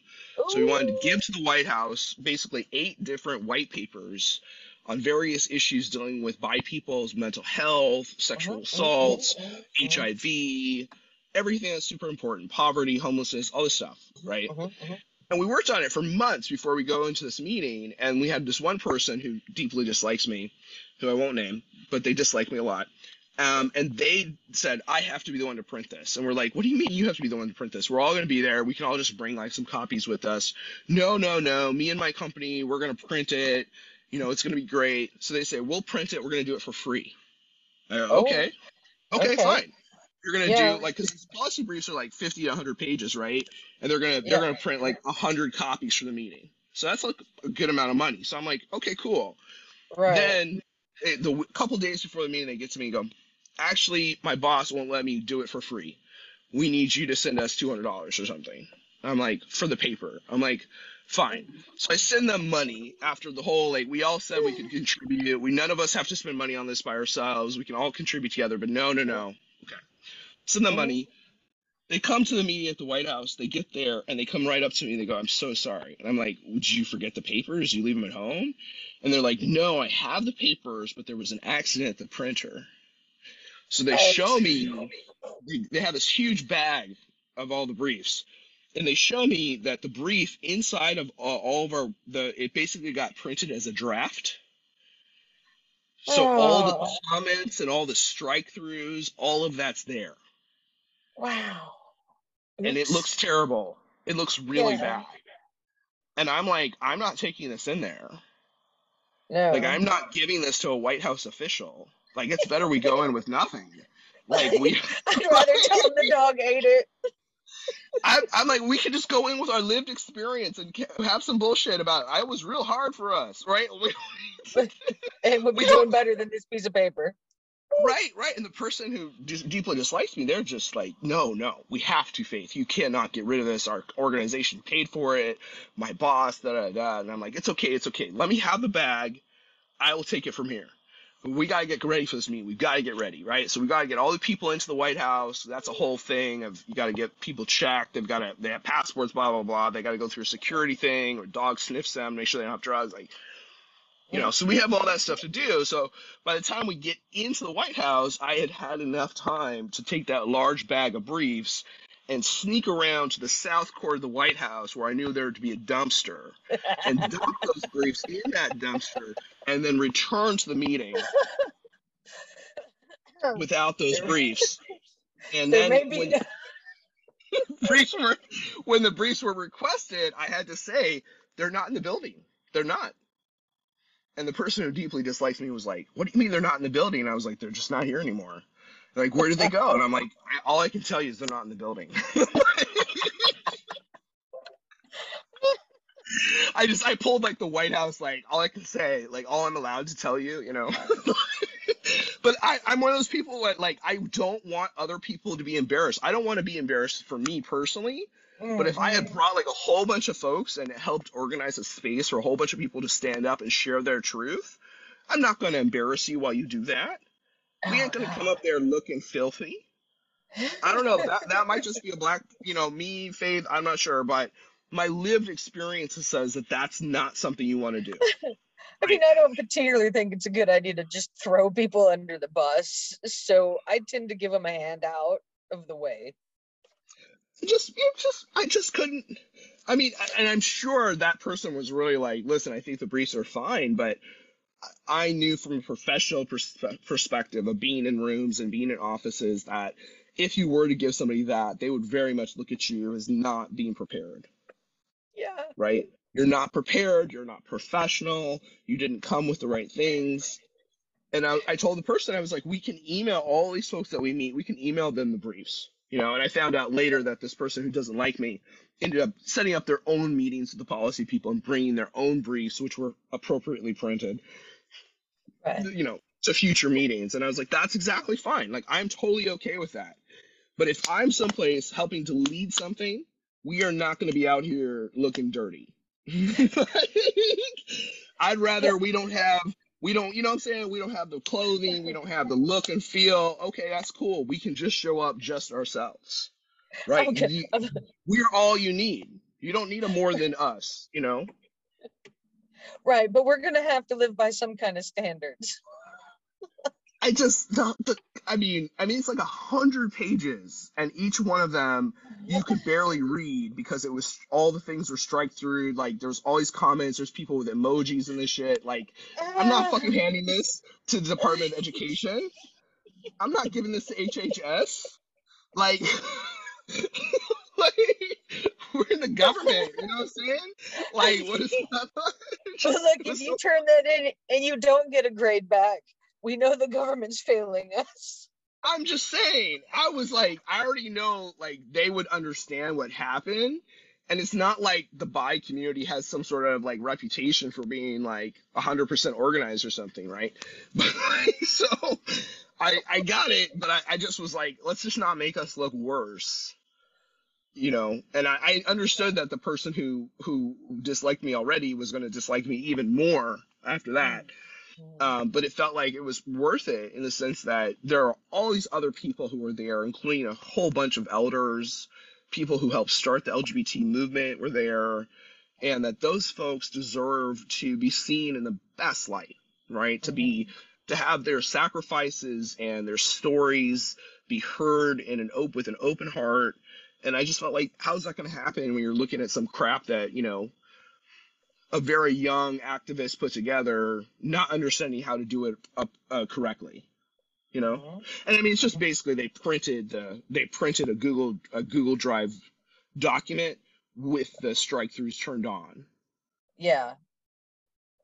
Speaker 2: So we wanted to give to the White House basically eight different white papers on various issues dealing with bi people's mental health, sexual
Speaker 1: Uh-huh,
Speaker 2: assaults,
Speaker 1: uh-huh, uh-huh,
Speaker 2: HIV, everything that's super important, poverty, homelessness, all this stuff, right?
Speaker 1: uh-huh, uh-huh.
Speaker 2: And we worked on it for months before we go into this meeting. And we had this one person who deeply dislikes me, who I won't name, but they dislike me a lot. Um, and they said, I have to be the one to print this. And we're like, what do you mean you have to be the one to print this? We're all going to be there. We can all just bring like some copies with us. No, no, no. Me and my company, we're going to print it. You know, it's going to be great. So they say, we'll print it. We're going to do it for free. Go,
Speaker 1: Oh,
Speaker 2: okay. okay.
Speaker 1: okay.
Speaker 2: fine. you're gonna
Speaker 1: Yeah.
Speaker 2: do like because these policy briefs are like 50 to 100 pages, right? And they're gonna they're gonna print like 100 copies for the meeting. So that's like a good amount of money. So I'm like, okay, cool.
Speaker 1: Right.
Speaker 2: Then it, the couple days before the meeting, they get to me and go, actually, my boss won't let me do it for free. We need you to send us two hundred dollars or something. I'm like, for the paper. I'm like, fine. So I send them money after the whole like we all said we could contribute. We none of us have to spend money on this by ourselves. We can all contribute together. But no, no, no. Okay. Send them money. They come to the meeting at the White House. They get there and they come right up to me. and They go, "I'm so sorry." And I'm like, "Would you forget the papers? You leave them at home?" And they're like, "No, I have the papers, but there was an accident at the printer." So they
Speaker 1: Oh.
Speaker 2: show me they, they have this huge bag of all the briefs and they show me that the brief inside of all, all of our the it basically got printed as a draft so all the
Speaker 1: Oh.
Speaker 2: comments and all the strike throughs all of that's there
Speaker 1: Wow.
Speaker 2: and it looks terrible it looks really
Speaker 1: Yeah.
Speaker 2: bad and i'm like i'm not taking this in there
Speaker 1: no.
Speaker 2: like i'm not giving this to a white house official like it's better we go in with nothing like we
Speaker 1: I'd rather tell them the dog ate it.
Speaker 2: I, I'm like, we could just go in with our lived experience and have some bullshit about. It. I was real hard for us, right? We-
Speaker 1: It would be
Speaker 2: We
Speaker 1: doing better than this piece of paper.
Speaker 2: right, right. And the person who dis- deeply dislikes me, they're just like, no, no, we have to, Faith. You cannot get rid of this. Our organization paid for it. My boss, da da da. And I'm like, it's okay, it's okay. Let me have the bag. I will take it from here. We gotta get ready for this meeting. We've got to get ready, right? So we gotta get all the people into the White House. That's a whole thing of you gotta get people checked. They've got to they have passports, blah blah blah. They gotta go through a security thing or dog sniffs them, make sure they don't have drugs. Like, you know, so we have all that stuff to do. So by the time we get into the White House, I had had enough time to take that large bag of briefs and sneak around to the south court of the White House where I knew there to be a dumpster and dump those briefs in that dumpster and then return to the meeting without those briefs. And
Speaker 1: There
Speaker 2: then when briefs were when the briefs were requested, I had to say they're not in the building. They're not. And the person who deeply dislikes me was like, "What do you mean they're not in the building?" And I was like, "They're just not here anymore." They're like, where did they go? And I'm like, all I can tell you is they're not in the building. I just I pulled like the White House like all I can say like all I'm allowed to tell you you know but I I'm one of those people that like I don't want other people to be embarrassed I don't want to be embarrassed for me personally but if I had mm-hmm. brought like a whole bunch of folks and it helped organize a space for a whole bunch of people to stand up and share their truth I'm not going to embarrass you while you do that we ain't going to oh, come up there looking filthy I don't know. That that might just be a black, you know, me, Faith. I'm not sure, but my lived experience says that that's not something you want to do.
Speaker 1: I mean, I don't particularly think it's a good idea to just throw people under the bus. So I tend to give them a hand out of the way.
Speaker 2: Just, just, I just couldn't. I mean, and I'm sure that person was really like, listen, I think the briefs are fine, but I knew from a professional pers- perspective of being in rooms and being in offices that if you were to give somebody that, they would very much look at you as not being prepared.
Speaker 1: Yeah.
Speaker 2: right? You're not prepared, you're not professional, you didn't come with the right things. And I, I told the person, I was like, we can email all these folks that we meet, we can email them the briefs, you know. And I found out later that this person who doesn't like me ended up setting up their own meetings with the policy people and bringing their own briefs, which were appropriately printed,
Speaker 1: Right.
Speaker 2: you know, to future meetings. And I was like, that's exactly fine. Like, I'm totally okay with that. But if I'm someplace helping to lead something, we are not going to be out here looking dirty. I'd rather we don't have, we don't, you know what I'm saying? We don't have the clothing, we don't have the look and feel. Okay, that's cool. We can just show up just ourselves. Right?
Speaker 1: Okay.
Speaker 2: You- we're all you need. You don't need a more than us, you know?
Speaker 1: Right. But we're going to have to live by some kind of standards.
Speaker 2: I just the, the I mean I mean it's like a hundred pages and each one of them you could barely read because it was all the things were strike through like there's all these comments there's people with emojis and this shit like I'm not ah. fucking handing this to the Department of Education I'm not giving this to HHS like like we're in the government you know what I'm saying like what is
Speaker 1: But
Speaker 2: Just-
Speaker 1: look, if
Speaker 2: so
Speaker 1: you turn that in and you don't get a grade back, we know the government's failing us.
Speaker 2: I'm just saying, I was like, I already know like they would understand what happened. And it's not like the bi community has some sort of like reputation for being like 100% organized or something, right? But so I, I got it, but I, I just was like, let's just not make us look worse you know and I, I understood that the person who who disliked me already was going to dislike me even more after that mm-hmm. um, but it felt like it was worth it in the sense that there are all these other people who were there including a whole bunch of elders people who helped start the lgbt movement were there and that those folks deserve to be seen in the best light right to be mm-hmm. to have their sacrifices and their stories be heard in an op- with an open heart and I just felt like, how's that going to happen when you're looking at some crap that, you know, a very young activist put together, not understanding how to do it up, uh, correctly, you know? Mm-hmm. And I mean, it's just basically they printed the, they printed a Google, a Google Drive document with the strike throughs turned on.
Speaker 1: Yeah.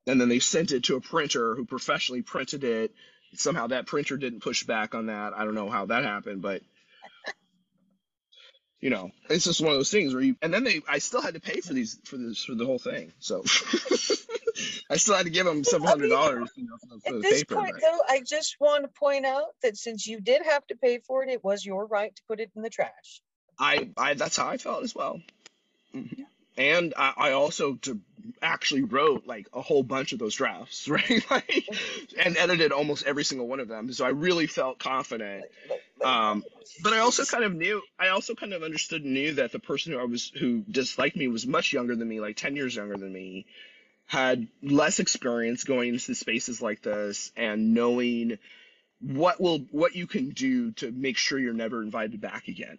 Speaker 2: And then they sent it to a printer who professionally printed it. Somehow that printer didn't push back on that. I don't know how that happened, but you know, it's just one of those things where you, and then they, I still had to pay for these, for this, for the whole thing. So I still had to give them seven hundred dollars, you know,
Speaker 1: At this paper, point, right? though, I just want to point out that since you did have to pay for it, it was your right to put it in the trash.
Speaker 2: I, I, that's how I felt as well. Mm-hmm. And I, I also to actually wrote like a whole bunch of those drafts, right? like, and edited almost every single one of them. So I really felt confident. Um, but I also kind of knew, I also kind of understood and knew that the person who I was, who disliked me was much younger than me, like 10 years younger than me, had less experience going into spaces like this and knowing what will, what you can do to make sure you're never invited back again.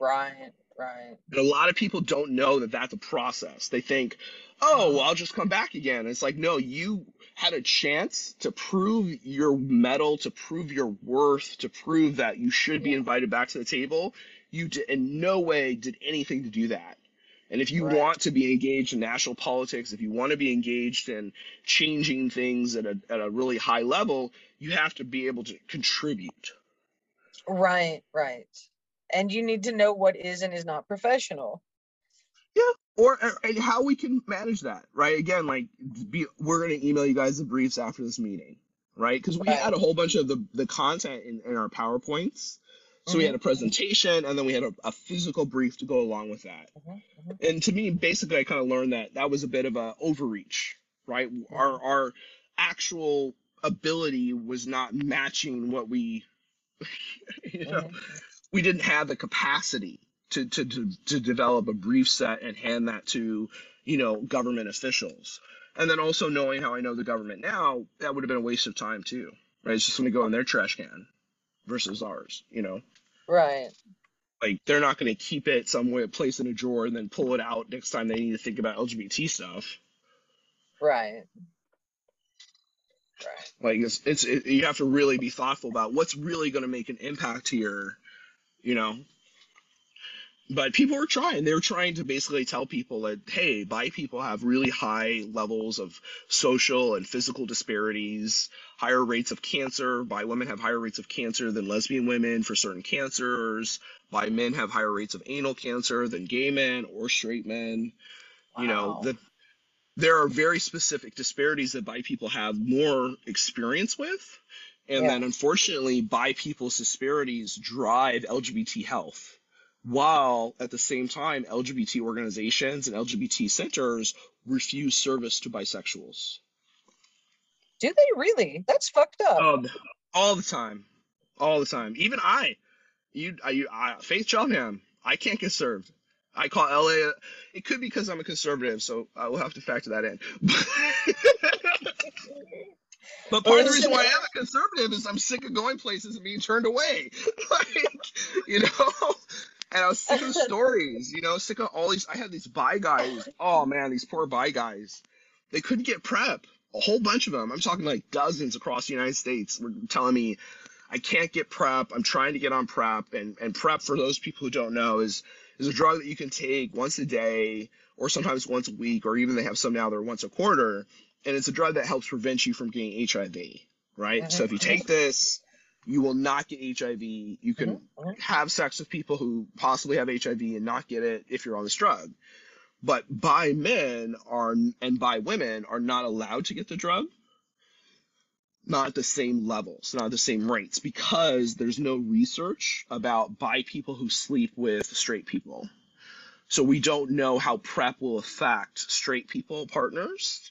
Speaker 1: Right. Right.
Speaker 2: And a lot of people don't know that that's a process. They think, oh, well, I'll just come back again. And it's like, no, you had a chance to prove your mettle, to prove your worth, to prove that you should be invited back to the table. You did, in no way did anything to do that. And if you right. want to be engaged in national politics, if you want to be engaged in changing things at a, at a really high level, you have to be able to contribute.
Speaker 1: Right, right and you need to know what is and is not professional
Speaker 2: yeah or and how we can manage that right again like be, we're going to email you guys the briefs after this meeting right because we right. had a whole bunch of the the content in, in our powerpoints so mm-hmm. we had a presentation and then we had a, a, physical brief to go along with that mm-hmm. Mm-hmm. and to me basically i kind of learned that that was a bit of a overreach right our mm-hmm. our actual ability was not matching what we you know mm-hmm we didn't have the capacity to, to, to, to develop a brief set and hand that to, you know, government officials. And then also knowing how I know the government now, that would have been a waste of time too, right? It's just going to go in their trash can versus ours, you know?
Speaker 1: Right.
Speaker 2: Like they're not going to keep it somewhere, place in a drawer, and then pull it out next time they need to think about LGBT stuff.
Speaker 1: Right.
Speaker 2: Right. Like it's it's it, you have to really be thoughtful about what's really going to make an impact here you know? But people were trying. They were trying to basically tell people that hey bi people have really high levels of social and physical disparities higher rates of cancer. Bi women have higher rates of cancer than lesbian women for certain cancers. Bi men have higher rates of anal cancer than gay men or straight men. Wow. you know that there are very specific disparities that bi people have more experience with and yeah. then unfortunately, bi people's disparities drive LGBT health, while at the same time, LGBT organizations and LGBT centers refuse service to bisexuals.
Speaker 1: Do they really? That's fucked up.
Speaker 2: Um, all the time, all the time. Even I, you, I, I Faith Cheltenham, I can't get served. I call LA. It could be because I'm a conservative, so I will have to factor that in. But part of the reason why I am a conservative is I'm sick of going places and being turned away. like, you know? And I was sick of stories, you know, sick of all these. I had these bi guys. Oh man, these poor bi guys. They couldn't get PrEP. A whole bunch of them. I'm talking like dozens across the United States were telling me, I can't get PrEP. I'm trying to get on PrEP. And, and PrEP, for those people who don't know, is, is a drug that you can take once a day or sometimes once a week, or even they have some now that are once a quarter and it's a drug that helps prevent you from getting HIV, right? Mm-hmm. So if you take this, you will not get HIV. You can
Speaker 1: Mhm, mhm.
Speaker 2: have sex with people who possibly have HIV and not get it if you're on this drug. But bi men are and bi women are not allowed to get the drug, not at the same levels, not at the same rates, because there's no research about bi people who sleep with straight people. So we don't know how PrEP will affect straight people partners.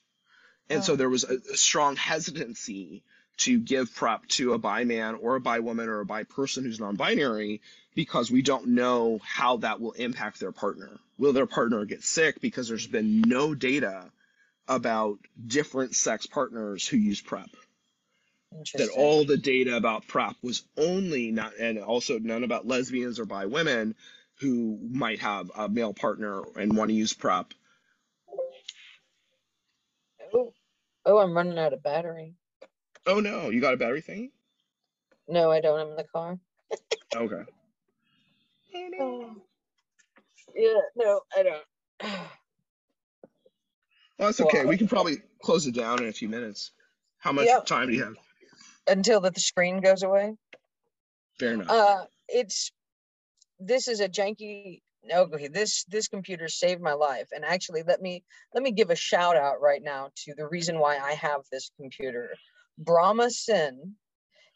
Speaker 2: And so
Speaker 1: Oh.
Speaker 2: there was a, a strong hesitancy to give PrEP to a bi man or a bi woman or a bi person who's non binary because we don't know how that will impact their partner. Will their partner get sick? Because there's been no data about different sex partners who use PrEP. That all the data about PrEP was only not, and also none about lesbians or bi women who might have a male partner and want to use PrEP.
Speaker 1: Oh, oh, I'm running out of battery.
Speaker 2: Oh no, you got a battery thing?
Speaker 1: No, I don't. I'm in the car.
Speaker 2: Okay. Oh no.
Speaker 1: Yeah, no, I don't.
Speaker 2: Well, that's
Speaker 1: Well,
Speaker 2: okay. We can probably close it down in a few minutes. How much
Speaker 1: Yep.
Speaker 2: time do you have?
Speaker 1: Until the screen goes away.
Speaker 2: Fair enough.
Speaker 1: Uh, it's this is a janky. Okay, this this computer saved my life, and actually, let me let me give a shout out right now to the reason why I have this computer. Brahma Sin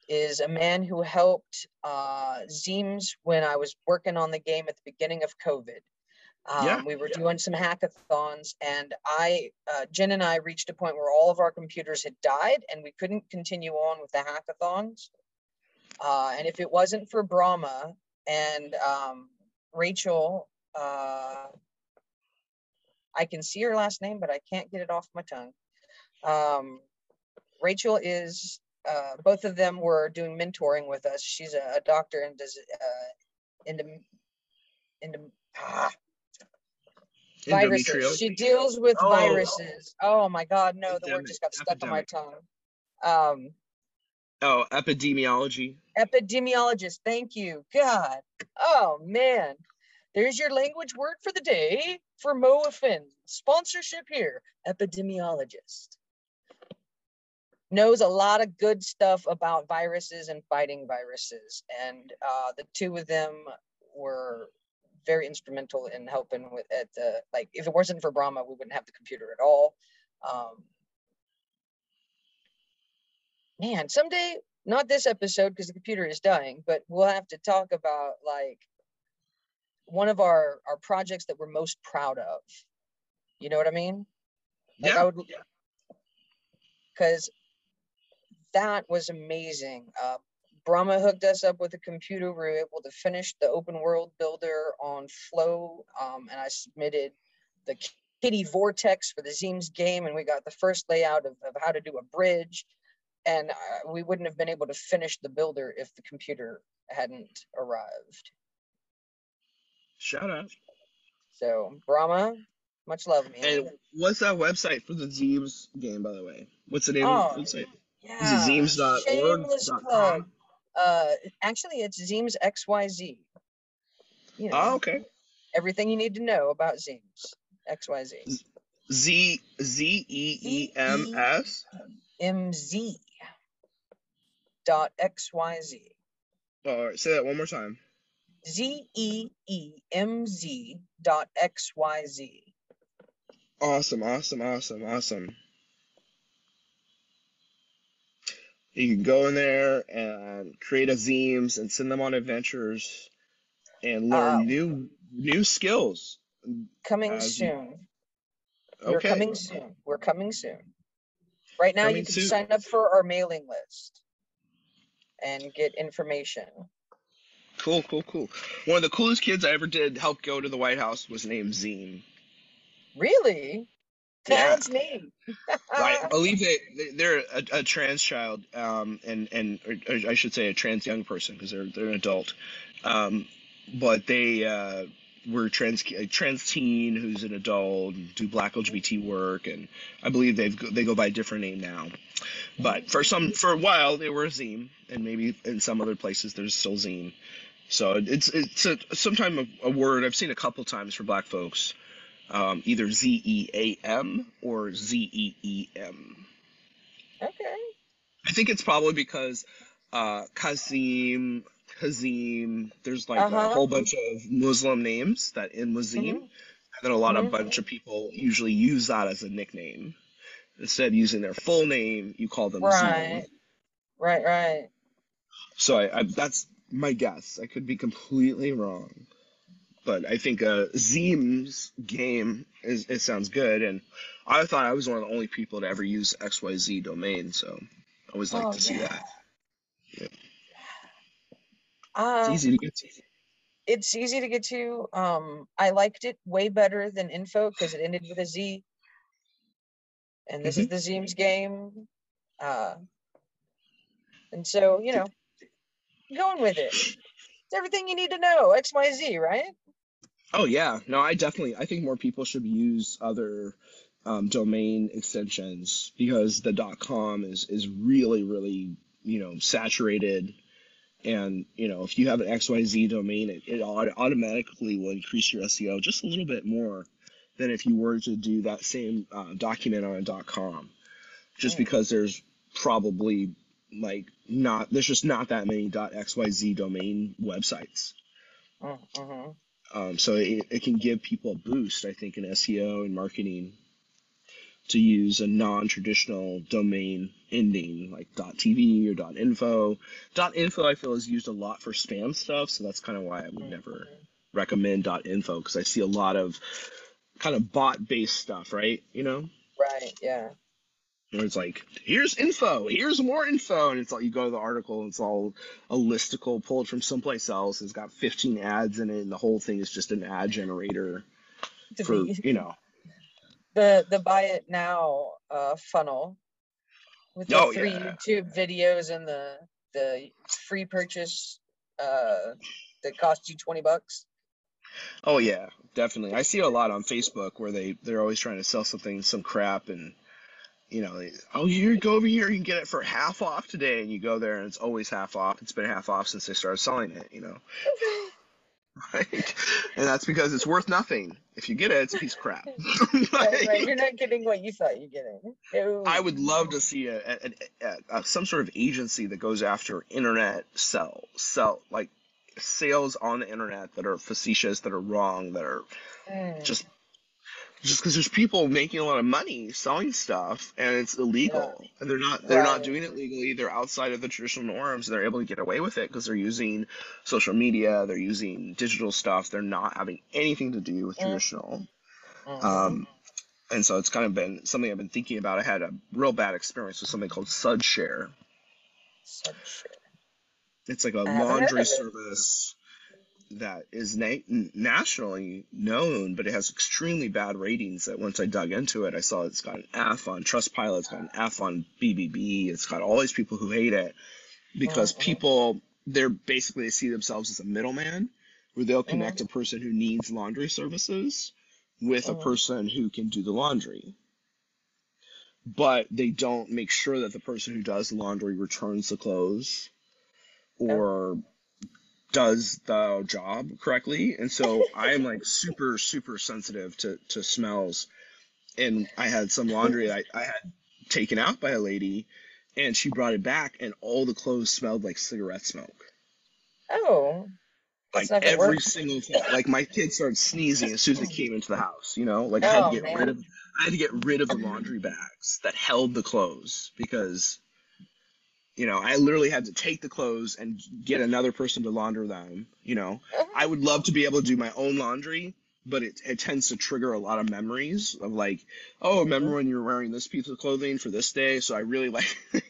Speaker 1: is a man who helped uh, Zeems when I was working on the game at the beginning of COVID. Um,
Speaker 2: Yeah,
Speaker 1: we were doing some hackathons, and I, uh, Jen and I reached a point where all of our computers had died, and we couldn't continue on with the hackathons. Uh, and if it wasn't for Brahma and um, Rachel, uh, I can see her last name, but I can't get it off my tongue. Um, Rachel is, uh, both of them were doing mentoring with us. She's a, a doctor and does uh, into, into ah, viruses. She deals with
Speaker 2: Oh.
Speaker 1: viruses. Oh my God, no, the word just got stuck on my tongue. Um,
Speaker 2: Oh, epidemiology.
Speaker 1: epidemiologist. Thank you. God. Oh man. There's your language word for the day for MoFaith. Sponsorship here. Epidemiologist. Knows a lot of good stuff about viruses and fighting viruses. And uh, the two of them were very instrumental in helping with at the like if it wasn't for Brahma, we wouldn't have the computer at all. Um, man, someday, not this episode because the computer is dying, but we'll have to talk about like one of our our projects that we're most proud of. You know what I mean? Like I
Speaker 2: Yeah.
Speaker 1: would, because that was amazing. Uh, Brahma hooked us up with a computer. We were able to finish the open world builder on Flow, um, and I submitted the Kitty Vortex for the Zeems game, and we got the first layout of, of how to do a bridge. And uh, we wouldn't have been able to finish the builder if the computer hadn't arrived.
Speaker 2: Shout out.
Speaker 1: So Brahma, much love, man.
Speaker 2: And what's that website for the Zeems game, by the way? What's the name
Speaker 1: Oh,
Speaker 2: of the website?
Speaker 1: yeah,
Speaker 2: Zeems.org
Speaker 1: shameless
Speaker 2: dot
Speaker 1: plug.
Speaker 2: com?
Speaker 1: Uh, actually, it's Zeems XYZ. You know,
Speaker 2: Oh, okay.
Speaker 1: everything you need to know about Zeems XYZ.
Speaker 2: Z Z E E M S.
Speaker 1: MZ dot XYZ.
Speaker 2: All right, say that one more time.
Speaker 1: Z E E M Z dot XYZ.
Speaker 2: Awesome, awesome, awesome, awesome. You can go in there and create a Zeems and send them on adventures and learn
Speaker 1: Um,
Speaker 2: new new skills.
Speaker 1: Coming
Speaker 2: As you-
Speaker 1: soon. We're coming soon. We're coming soon. Right now, you can
Speaker 2: soon.
Speaker 1: sign up for our mailing list and get information.
Speaker 2: Cool, cool, cool. One of the coolest kids I ever did help go to the White House was named Zine.
Speaker 1: Really?
Speaker 2: Yeah.
Speaker 1: That's neat.
Speaker 2: I believe they they- they're a, a trans child, um, and and I should say a trans young person because they're they're an adult, um, but they uh, were trans a trans teen who's an adult and do Black LGBT work, and I believe they've go- they go by a different name now, but for some for a while they were a zine, and maybe in some other places there's still zine. So it's it's a sometime a, a word I've seen a couple times for Black folks, um, either Z E A M or Z E E M.
Speaker 1: okay.
Speaker 2: I think it's probably because uh, Kazim, Kazim. There's like a
Speaker 1: Uh-huh.
Speaker 2: whole bunch of Muslim names that in Wazim,
Speaker 1: Mhm.
Speaker 2: and then a lot of
Speaker 1: Mhm.
Speaker 2: bunch of people usually use that as a nickname. Instead of using their full name, you call them
Speaker 1: Right.
Speaker 2: Zim.
Speaker 1: Right, right.
Speaker 2: So I, I that's my guess. I could be completely wrong, but I think uh, Zim's game is it sounds good, and I thought I was one of the only people to ever use XYZ domain, so I always like
Speaker 1: Oh,
Speaker 2: to see
Speaker 1: yeah.
Speaker 2: that. Yeah. It's
Speaker 1: Uh,
Speaker 2: easy to get to.
Speaker 1: it's easy to get to. Um, I liked it way better than info because it ended with a Z. And this is the Zeem's game. Uh, and so, you know, going with it. It's everything you need to know. XYZ, right?
Speaker 2: Oh yeah, no, I definitely I think more people should use other um, domain extensions because the .com is is really really you know saturated, and you know if you have an XYZ domain, it, it automatically will increase your SEO just a little bit more than if you were to do that same uh, document on a .com, just because there's probably like not there's just not that many .xyz domain websites.
Speaker 1: Mm-hmm.
Speaker 2: Um, so it, it can give people a boost, I think, in SEO and marketing to use a non-traditional domain ending like .tv or .info. .info I feel is used a lot for spam stuff, so that's kind of why I would never recommend .info because I see a lot of kind of bot-based stuff, right? You know,
Speaker 1: Right, yeah.
Speaker 2: where it's like, here's info, here's more info, and it's like you go to the article, and it's all a listicle pulled from someplace else. It's got 15 ads in it, and the whole thing is just an ad generator for you know.
Speaker 1: The the buy it now uh funnel with the
Speaker 2: Oh,
Speaker 1: three
Speaker 2: yeah.
Speaker 1: YouTube videos and the the free purchase uh that cost you 20 bucks.
Speaker 2: Oh yeah, definitely. I see a lot on Facebook where they they're always trying to sell something, some crap, and you know, they, oh, you go over here, you can get it for half off today, and you go there, and it's always half off. It's been half off since they started selling it, you know. Right? And that's because it's worth nothing. If you get it, it's a piece of crap.
Speaker 1: right, right. You're not getting what you thought you're getting. No.
Speaker 2: I would love to see a, a, a, a, some sort of agency that goes after internet sell, sell like sales on the internet that are facetious, that are wrong, that are
Speaker 1: Mm,
Speaker 2: just just because there's people making a lot of money selling stuff and it's illegal and they're not they're not doing it legally they're outside of the traditional norms and they're able to get away with it because they're using social media they're using digital stuff they're not having anything to do with
Speaker 1: Mm.
Speaker 2: traditional
Speaker 1: mhm.
Speaker 2: um, and so it's kind of been something I've been thinking about. I had a real bad experience with something called SudShare.
Speaker 1: Shit.
Speaker 2: It's like a laundry service that is na- nationally known, but it has extremely bad ratings. That once I dug into it, I saw it's got an F on Trustpilot, it's got an F on BBB, it's got all these people who hate it because
Speaker 1: Mhm.
Speaker 2: people they're basically they see themselves as a middleman, where they'll connect a person who needs laundry services with a
Speaker 1: Mhm.
Speaker 2: person who can do the laundry. But they don't make sure that the person who does the laundry returns the clothes or does the job correctly. And so I am like super, super sensitive to, to smells. And I had some laundry I, I had taken out by a lady and she brought it back and all the clothes smelled like cigarette smoke.
Speaker 1: Oh.
Speaker 2: Like
Speaker 1: That's not gonna
Speaker 2: every
Speaker 1: work.
Speaker 2: single thing. Like my kids started sneezing as soon as they came into the house, you know? Like I had
Speaker 1: Oh,
Speaker 2: to get
Speaker 1: man.
Speaker 2: rid of I had to get rid of the laundry bags that held the clothes because you know, I literally had to take the clothes and get another person to launder them, you know. I would love to be able to do my own laundry, but it, it tends to trigger a lot of memories of like, oh, remember when you were wearing this piece of clothing for this day? So I really like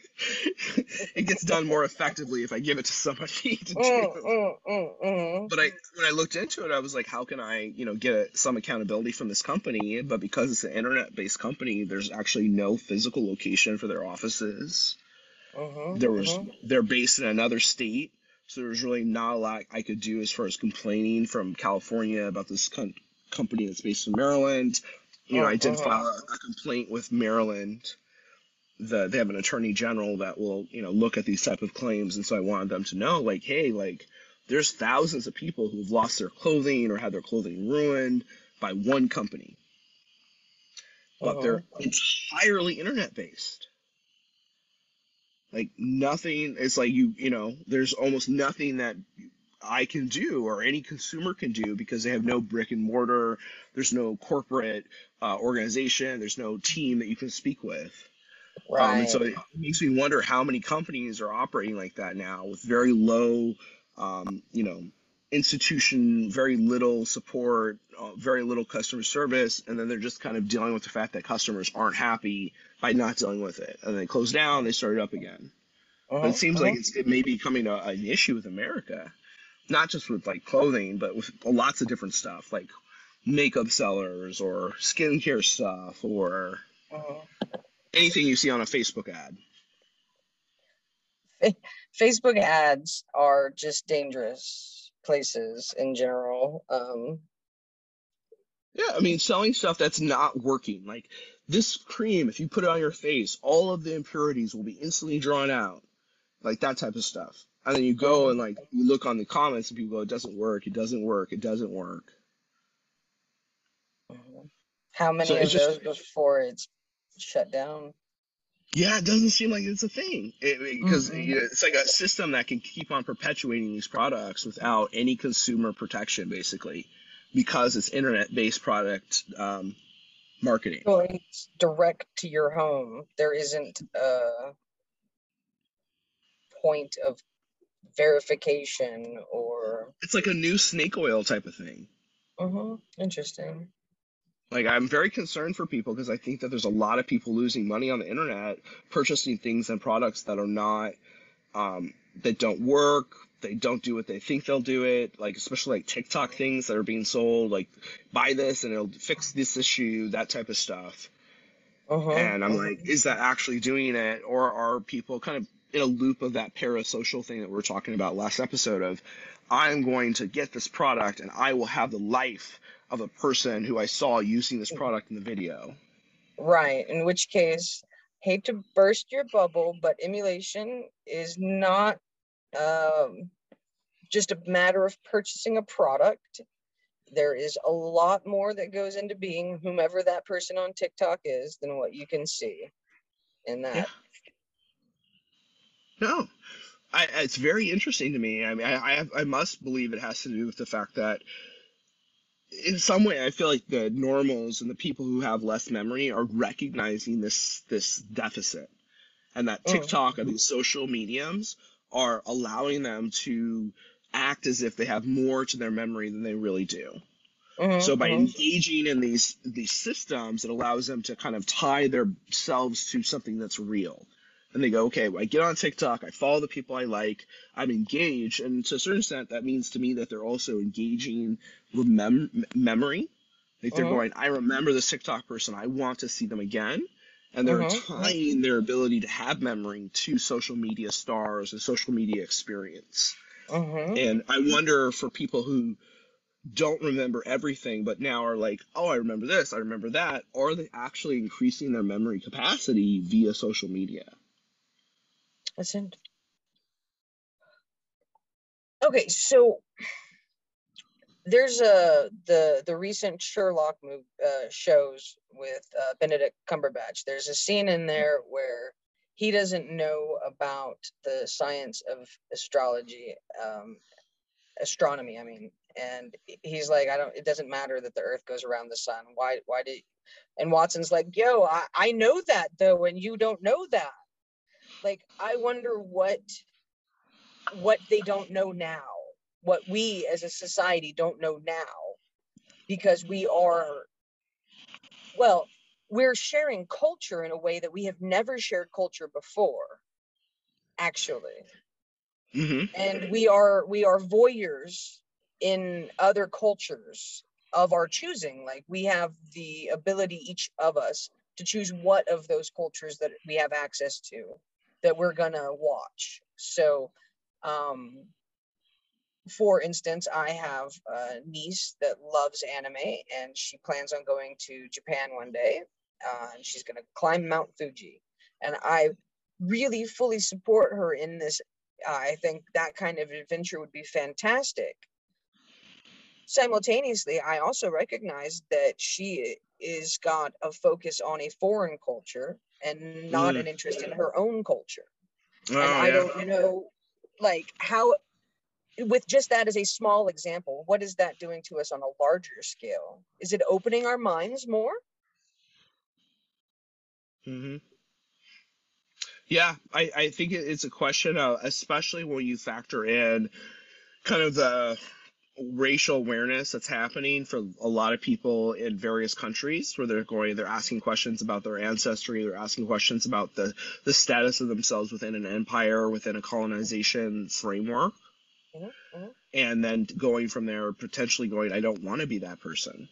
Speaker 2: it gets done more effectively if I give it to somebody to do.
Speaker 1: Mm, mm, mm.
Speaker 2: But I when I looked into it, I was like, how can I, you know, get some accountability from this company? But because it's an internet-based company, there's actually no physical location for their offices.
Speaker 1: Mhm,
Speaker 2: There was
Speaker 1: mhm.
Speaker 2: they're based in another state, so there's really not a lot I could do as far as complaining from California about this com- company that's based in Maryland. You know, I did
Speaker 1: Uh-huh.
Speaker 2: file a, a complaint with Maryland. The, they have an attorney general that will, you know, look at these type of claims, and so I wanted them to know, like, hey, like, there's thousands of people who've lost their clothing or had their clothing ruined by one company, but they're entirely internet based. Like nothing. It's like you you know. There's almost nothing that I can do or any consumer can do because they have no brick and mortar. There's no corporate uh, organization. There's no team that you can speak with. Right. Um, and so it makes me wonder how many companies are operating like that now with very low, um, you know, institution, very little support, uh, very little customer service, and then they're just kind of dealing with the fact that customers aren't happy by not dealing with it, and they close down, they start it up again. Uh-huh, it seems uh-huh. like it's, it may be becoming a, an issue with America, not just with like clothing, but with lots of different stuff like makeup sellers or skincare stuff or uh-huh. anything you see on a Facebook ad.
Speaker 1: Facebook ads are just dangerous places in general. Um,
Speaker 2: yeah, I mean, selling stuff that's not working. Like this cream, if you put it on your face, all of the impurities will be instantly drawn out. Like that type of stuff. And then you go and like you look on the comments and people go, it doesn't work, it doesn't work, it doesn't work.
Speaker 1: How many so of those before it's shut down?
Speaker 2: Yeah, it doesn't seem like it's a thing because it, mm-hmm. it's like a system that can keep on perpetuating these products without any consumer protection, basically, because it's internet-based product um, marketing.
Speaker 1: Well, it's direct to your home. There isn't a point of verification or.
Speaker 2: It's like a new snake oil type of thing.
Speaker 1: Mm-hmm. Interesting.
Speaker 2: Like I'm very concerned for people because I think that there's a lot of people losing money on the internet purchasing things and products that are not um, that don't work. They don't do what they think they'll do it. Like especially like TikTok things that are being sold. Like buy this and it'll fix this issue. That type of stuff. Uh-huh. And I'm like, is that actually doing it, or are people kind of in a loop of that parasocial thing that we are talking about last episode of, I'm going to get this product and I will have the life of a person who I saw using this product in the video.
Speaker 1: Right. In which case, hate to burst your bubble, but emulation is not um, just a matter of purchasing a product. There is a lot more that goes into being whomever that person on TikTok is than what you can see in that. Yeah.
Speaker 2: No, I, it's very interesting to me. I mean, I, I, I must believe it has to do with the fact that in some way, I feel like the normals and the people who have less memory are recognizing this this deficit, and that oh. TikTok and these social mediums are allowing them to act as if they have more to their memory than they really do. Mm-hmm, so by mm-hmm. engaging in these these systems, it allows them to kind of tie themselves to something that's real and they go, okay, well, I get on TikTok, I follow the people I like, I'm engaged, and to a certain extent, that means to me that they're also engaging remem- memory. Like they're uh-huh. going, I remember this TikTok person, I want to see them again, and they're uh-huh. tying their ability to have memory to social media stars and social media experience. Uh-huh. And I wonder for people who don't remember everything, but now are like, oh, I remember this, I remember that, are they actually increasing their memory capacity via social media?
Speaker 1: Listen. Okay, so there's a the the recent Sherlock move uh, shows with uh, Benedict Cumberbatch. There's a scene in there where he doesn't know about the science of astrology, um, astronomy. I mean, and he's like, I don't. It doesn't matter that the Earth goes around the sun. Why? Why did? And Watson's like, Yo, I, I know that though, and you don't know that like i wonder what what they don't know now what we as a society don't know now because we are well we're sharing culture in a way that we have never shared culture before actually. Mm-hmm. and we are we are voyeurs in other cultures of our choosing. Like we have the ability each of us to choose what of those cultures that we have access to that we're gonna watch. So, um, for instance, I have a niece that loves anime and she plans on going to Japan one day. Uh, and she's gonna climb Mount Fuji, and I really fully support her in this. I think that kind of adventure would be fantastic. Simultaneously, I also recognize that she is got a focus on a foreign culture and not mm. an interest in her own culture. Oh, and I yeah. don't know, like how, with just that as a small example, what is that doing to us on a larger scale? Is it opening our minds more?
Speaker 2: Hmm. Yeah, I I think it's a question of, especially when you factor in kind of the racial awareness that's happening for a lot of people in various countries where they're going they're asking questions about their ancestry they're asking questions about the the status of themselves within an empire within a colonization framework mm-hmm, mm-hmm. and then going from there potentially going i don't want to be that person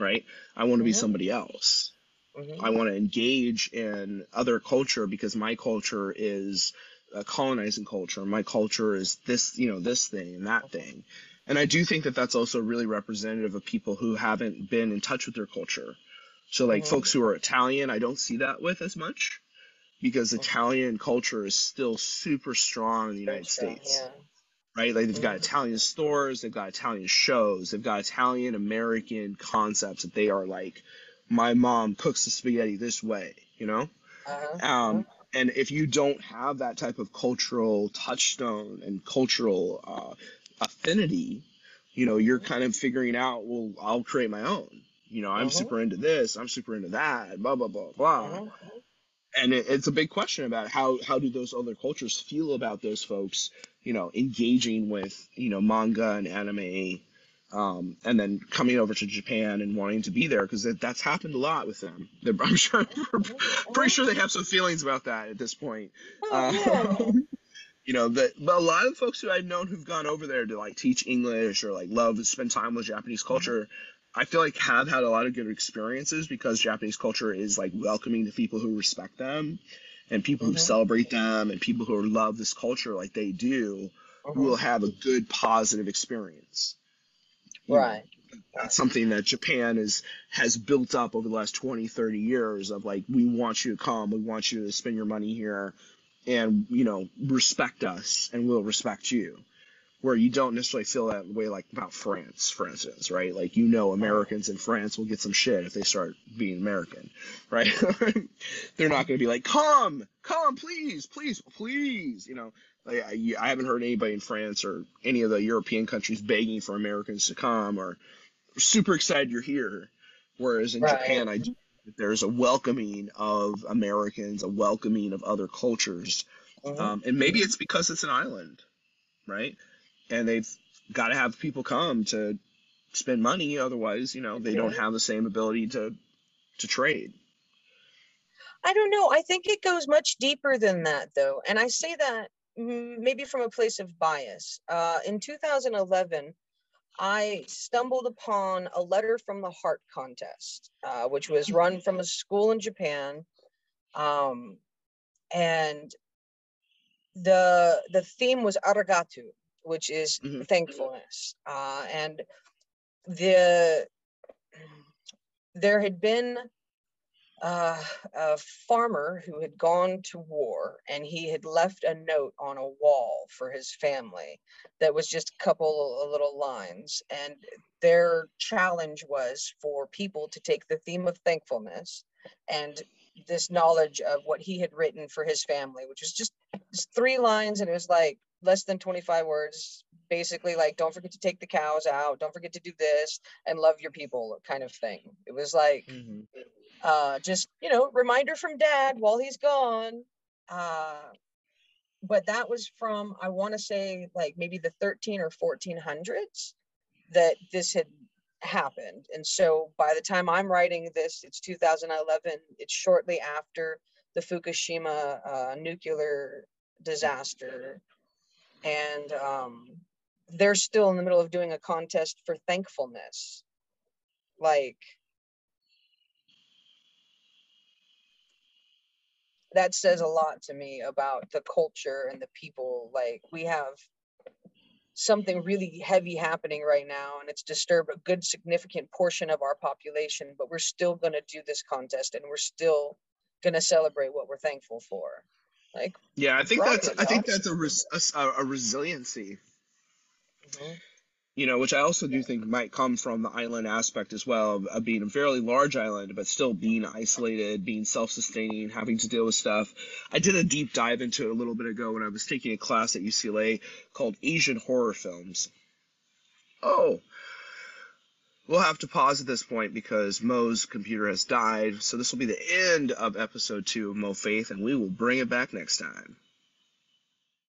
Speaker 2: right i want to mm-hmm. be somebody else mm-hmm. i want to engage in other culture because my culture is a colonizing culture my culture is this you know this thing and that thing and I do think that that's also really representative of people who haven't been in touch with their culture. So, like mm-hmm. folks who are Italian, I don't see that with as much because mm-hmm. Italian culture is still super strong in the United States. Yeah. Right? Like they've mm-hmm. got Italian stores, they've got Italian shows, they've got Italian American concepts that they are like, my mom cooks the spaghetti this way, you know? Uh-huh. Um, uh-huh. and if you don't have that type of cultural touchstone and cultural uh, affinity, you know, you're kind of figuring out, well, I'll create my own. You know, I'm uh-huh. super into this, I'm super into that, blah blah blah blah. Uh-huh. And it, it's a big question about how how do those other cultures feel about those folks, you know, engaging with you know manga and anime, um, and then coming over to Japan and wanting to be there because that, that's happened a lot with them. I'm sure, pretty sure they have some feelings about that at this point. Oh. Um, you know that but a lot of folks who I've known who've gone over there to like teach English or like love spend time with Japanese mm-hmm. culture, I feel like have had a lot of good experiences because Japanese culture is like welcoming to people who respect them and people mm-hmm. who celebrate them and people who love this culture like they do mm-hmm. will have a good positive experience.
Speaker 1: Right.
Speaker 2: that's something that Japan is has built up over the last 20, 30 years of like we want you to come, we want you to spend your money here and you know respect us and we'll respect you where you don't necessarily feel that way like about France, for instance, right? Like you know Americans in France will get some shit if they start being American, right? They're not going to be like, "Come, come, please, please, please," you know. Like I, I haven't heard anybody in France or any of the European countries begging for Americans to come or super excited you're here. Whereas in right. Japan, I do there's a welcoming of Americans, a welcoming of other cultures. Mm-hmm. Um, and maybe it's because it's an island, right? And they've got to have people come to spend money. Otherwise, you know, they don't have the same ability to to trade.
Speaker 1: I don't know. I think it goes much deeper than that, though. And I say that maybe from a place of bias. Uh, in 2011, I stumbled upon a letter from the Heart Contest, uh, which was run from a school in Japan, um, and the the theme was arigatu, which is mm-hmm. thankfulness, uh, and the there had been uh, a farmer who had gone to war and he had left a note on a wall for his family that was just a couple of little lines. And their challenge was for people to take the theme of thankfulness and this knowledge of what he had written for his family, which was just, three lines and it was like less than 25 words basically like don't forget to take the cows out don't forget to do this and love your people kind of thing it was like mm-hmm uh, just you know reminder from dad while he's gone. Uh, but that was from i want to say like maybe the 13 or 1400s that this had happened. And so by the time i'm writing this it's 2011 it's shortly after the fukushima uh, nuclear disaster. And um, they're still in the middle of doing a contest for thankfulness. Like that says a lot to me about the culture and the people. Like we have something really heavy happening right now and it's disturbed a good significant portion of our population but we're still going to do this contest and we're still going to celebrate what we're thankful for like
Speaker 2: yeah i think that's i think that's a, res, a, a resiliency mm-hmm. You know, which I also do think might come from the island aspect as well of, of being a fairly large island, but still being isolated, being self-sustaining, having to deal with stuff. I did a deep dive into it a little bit ago when I was taking a class at UCLA called Asian horror films. Oh, we'll have to pause at this point because Mo's computer has died. So this will be the end of episode two of Mo Faith, and we will bring it back next time.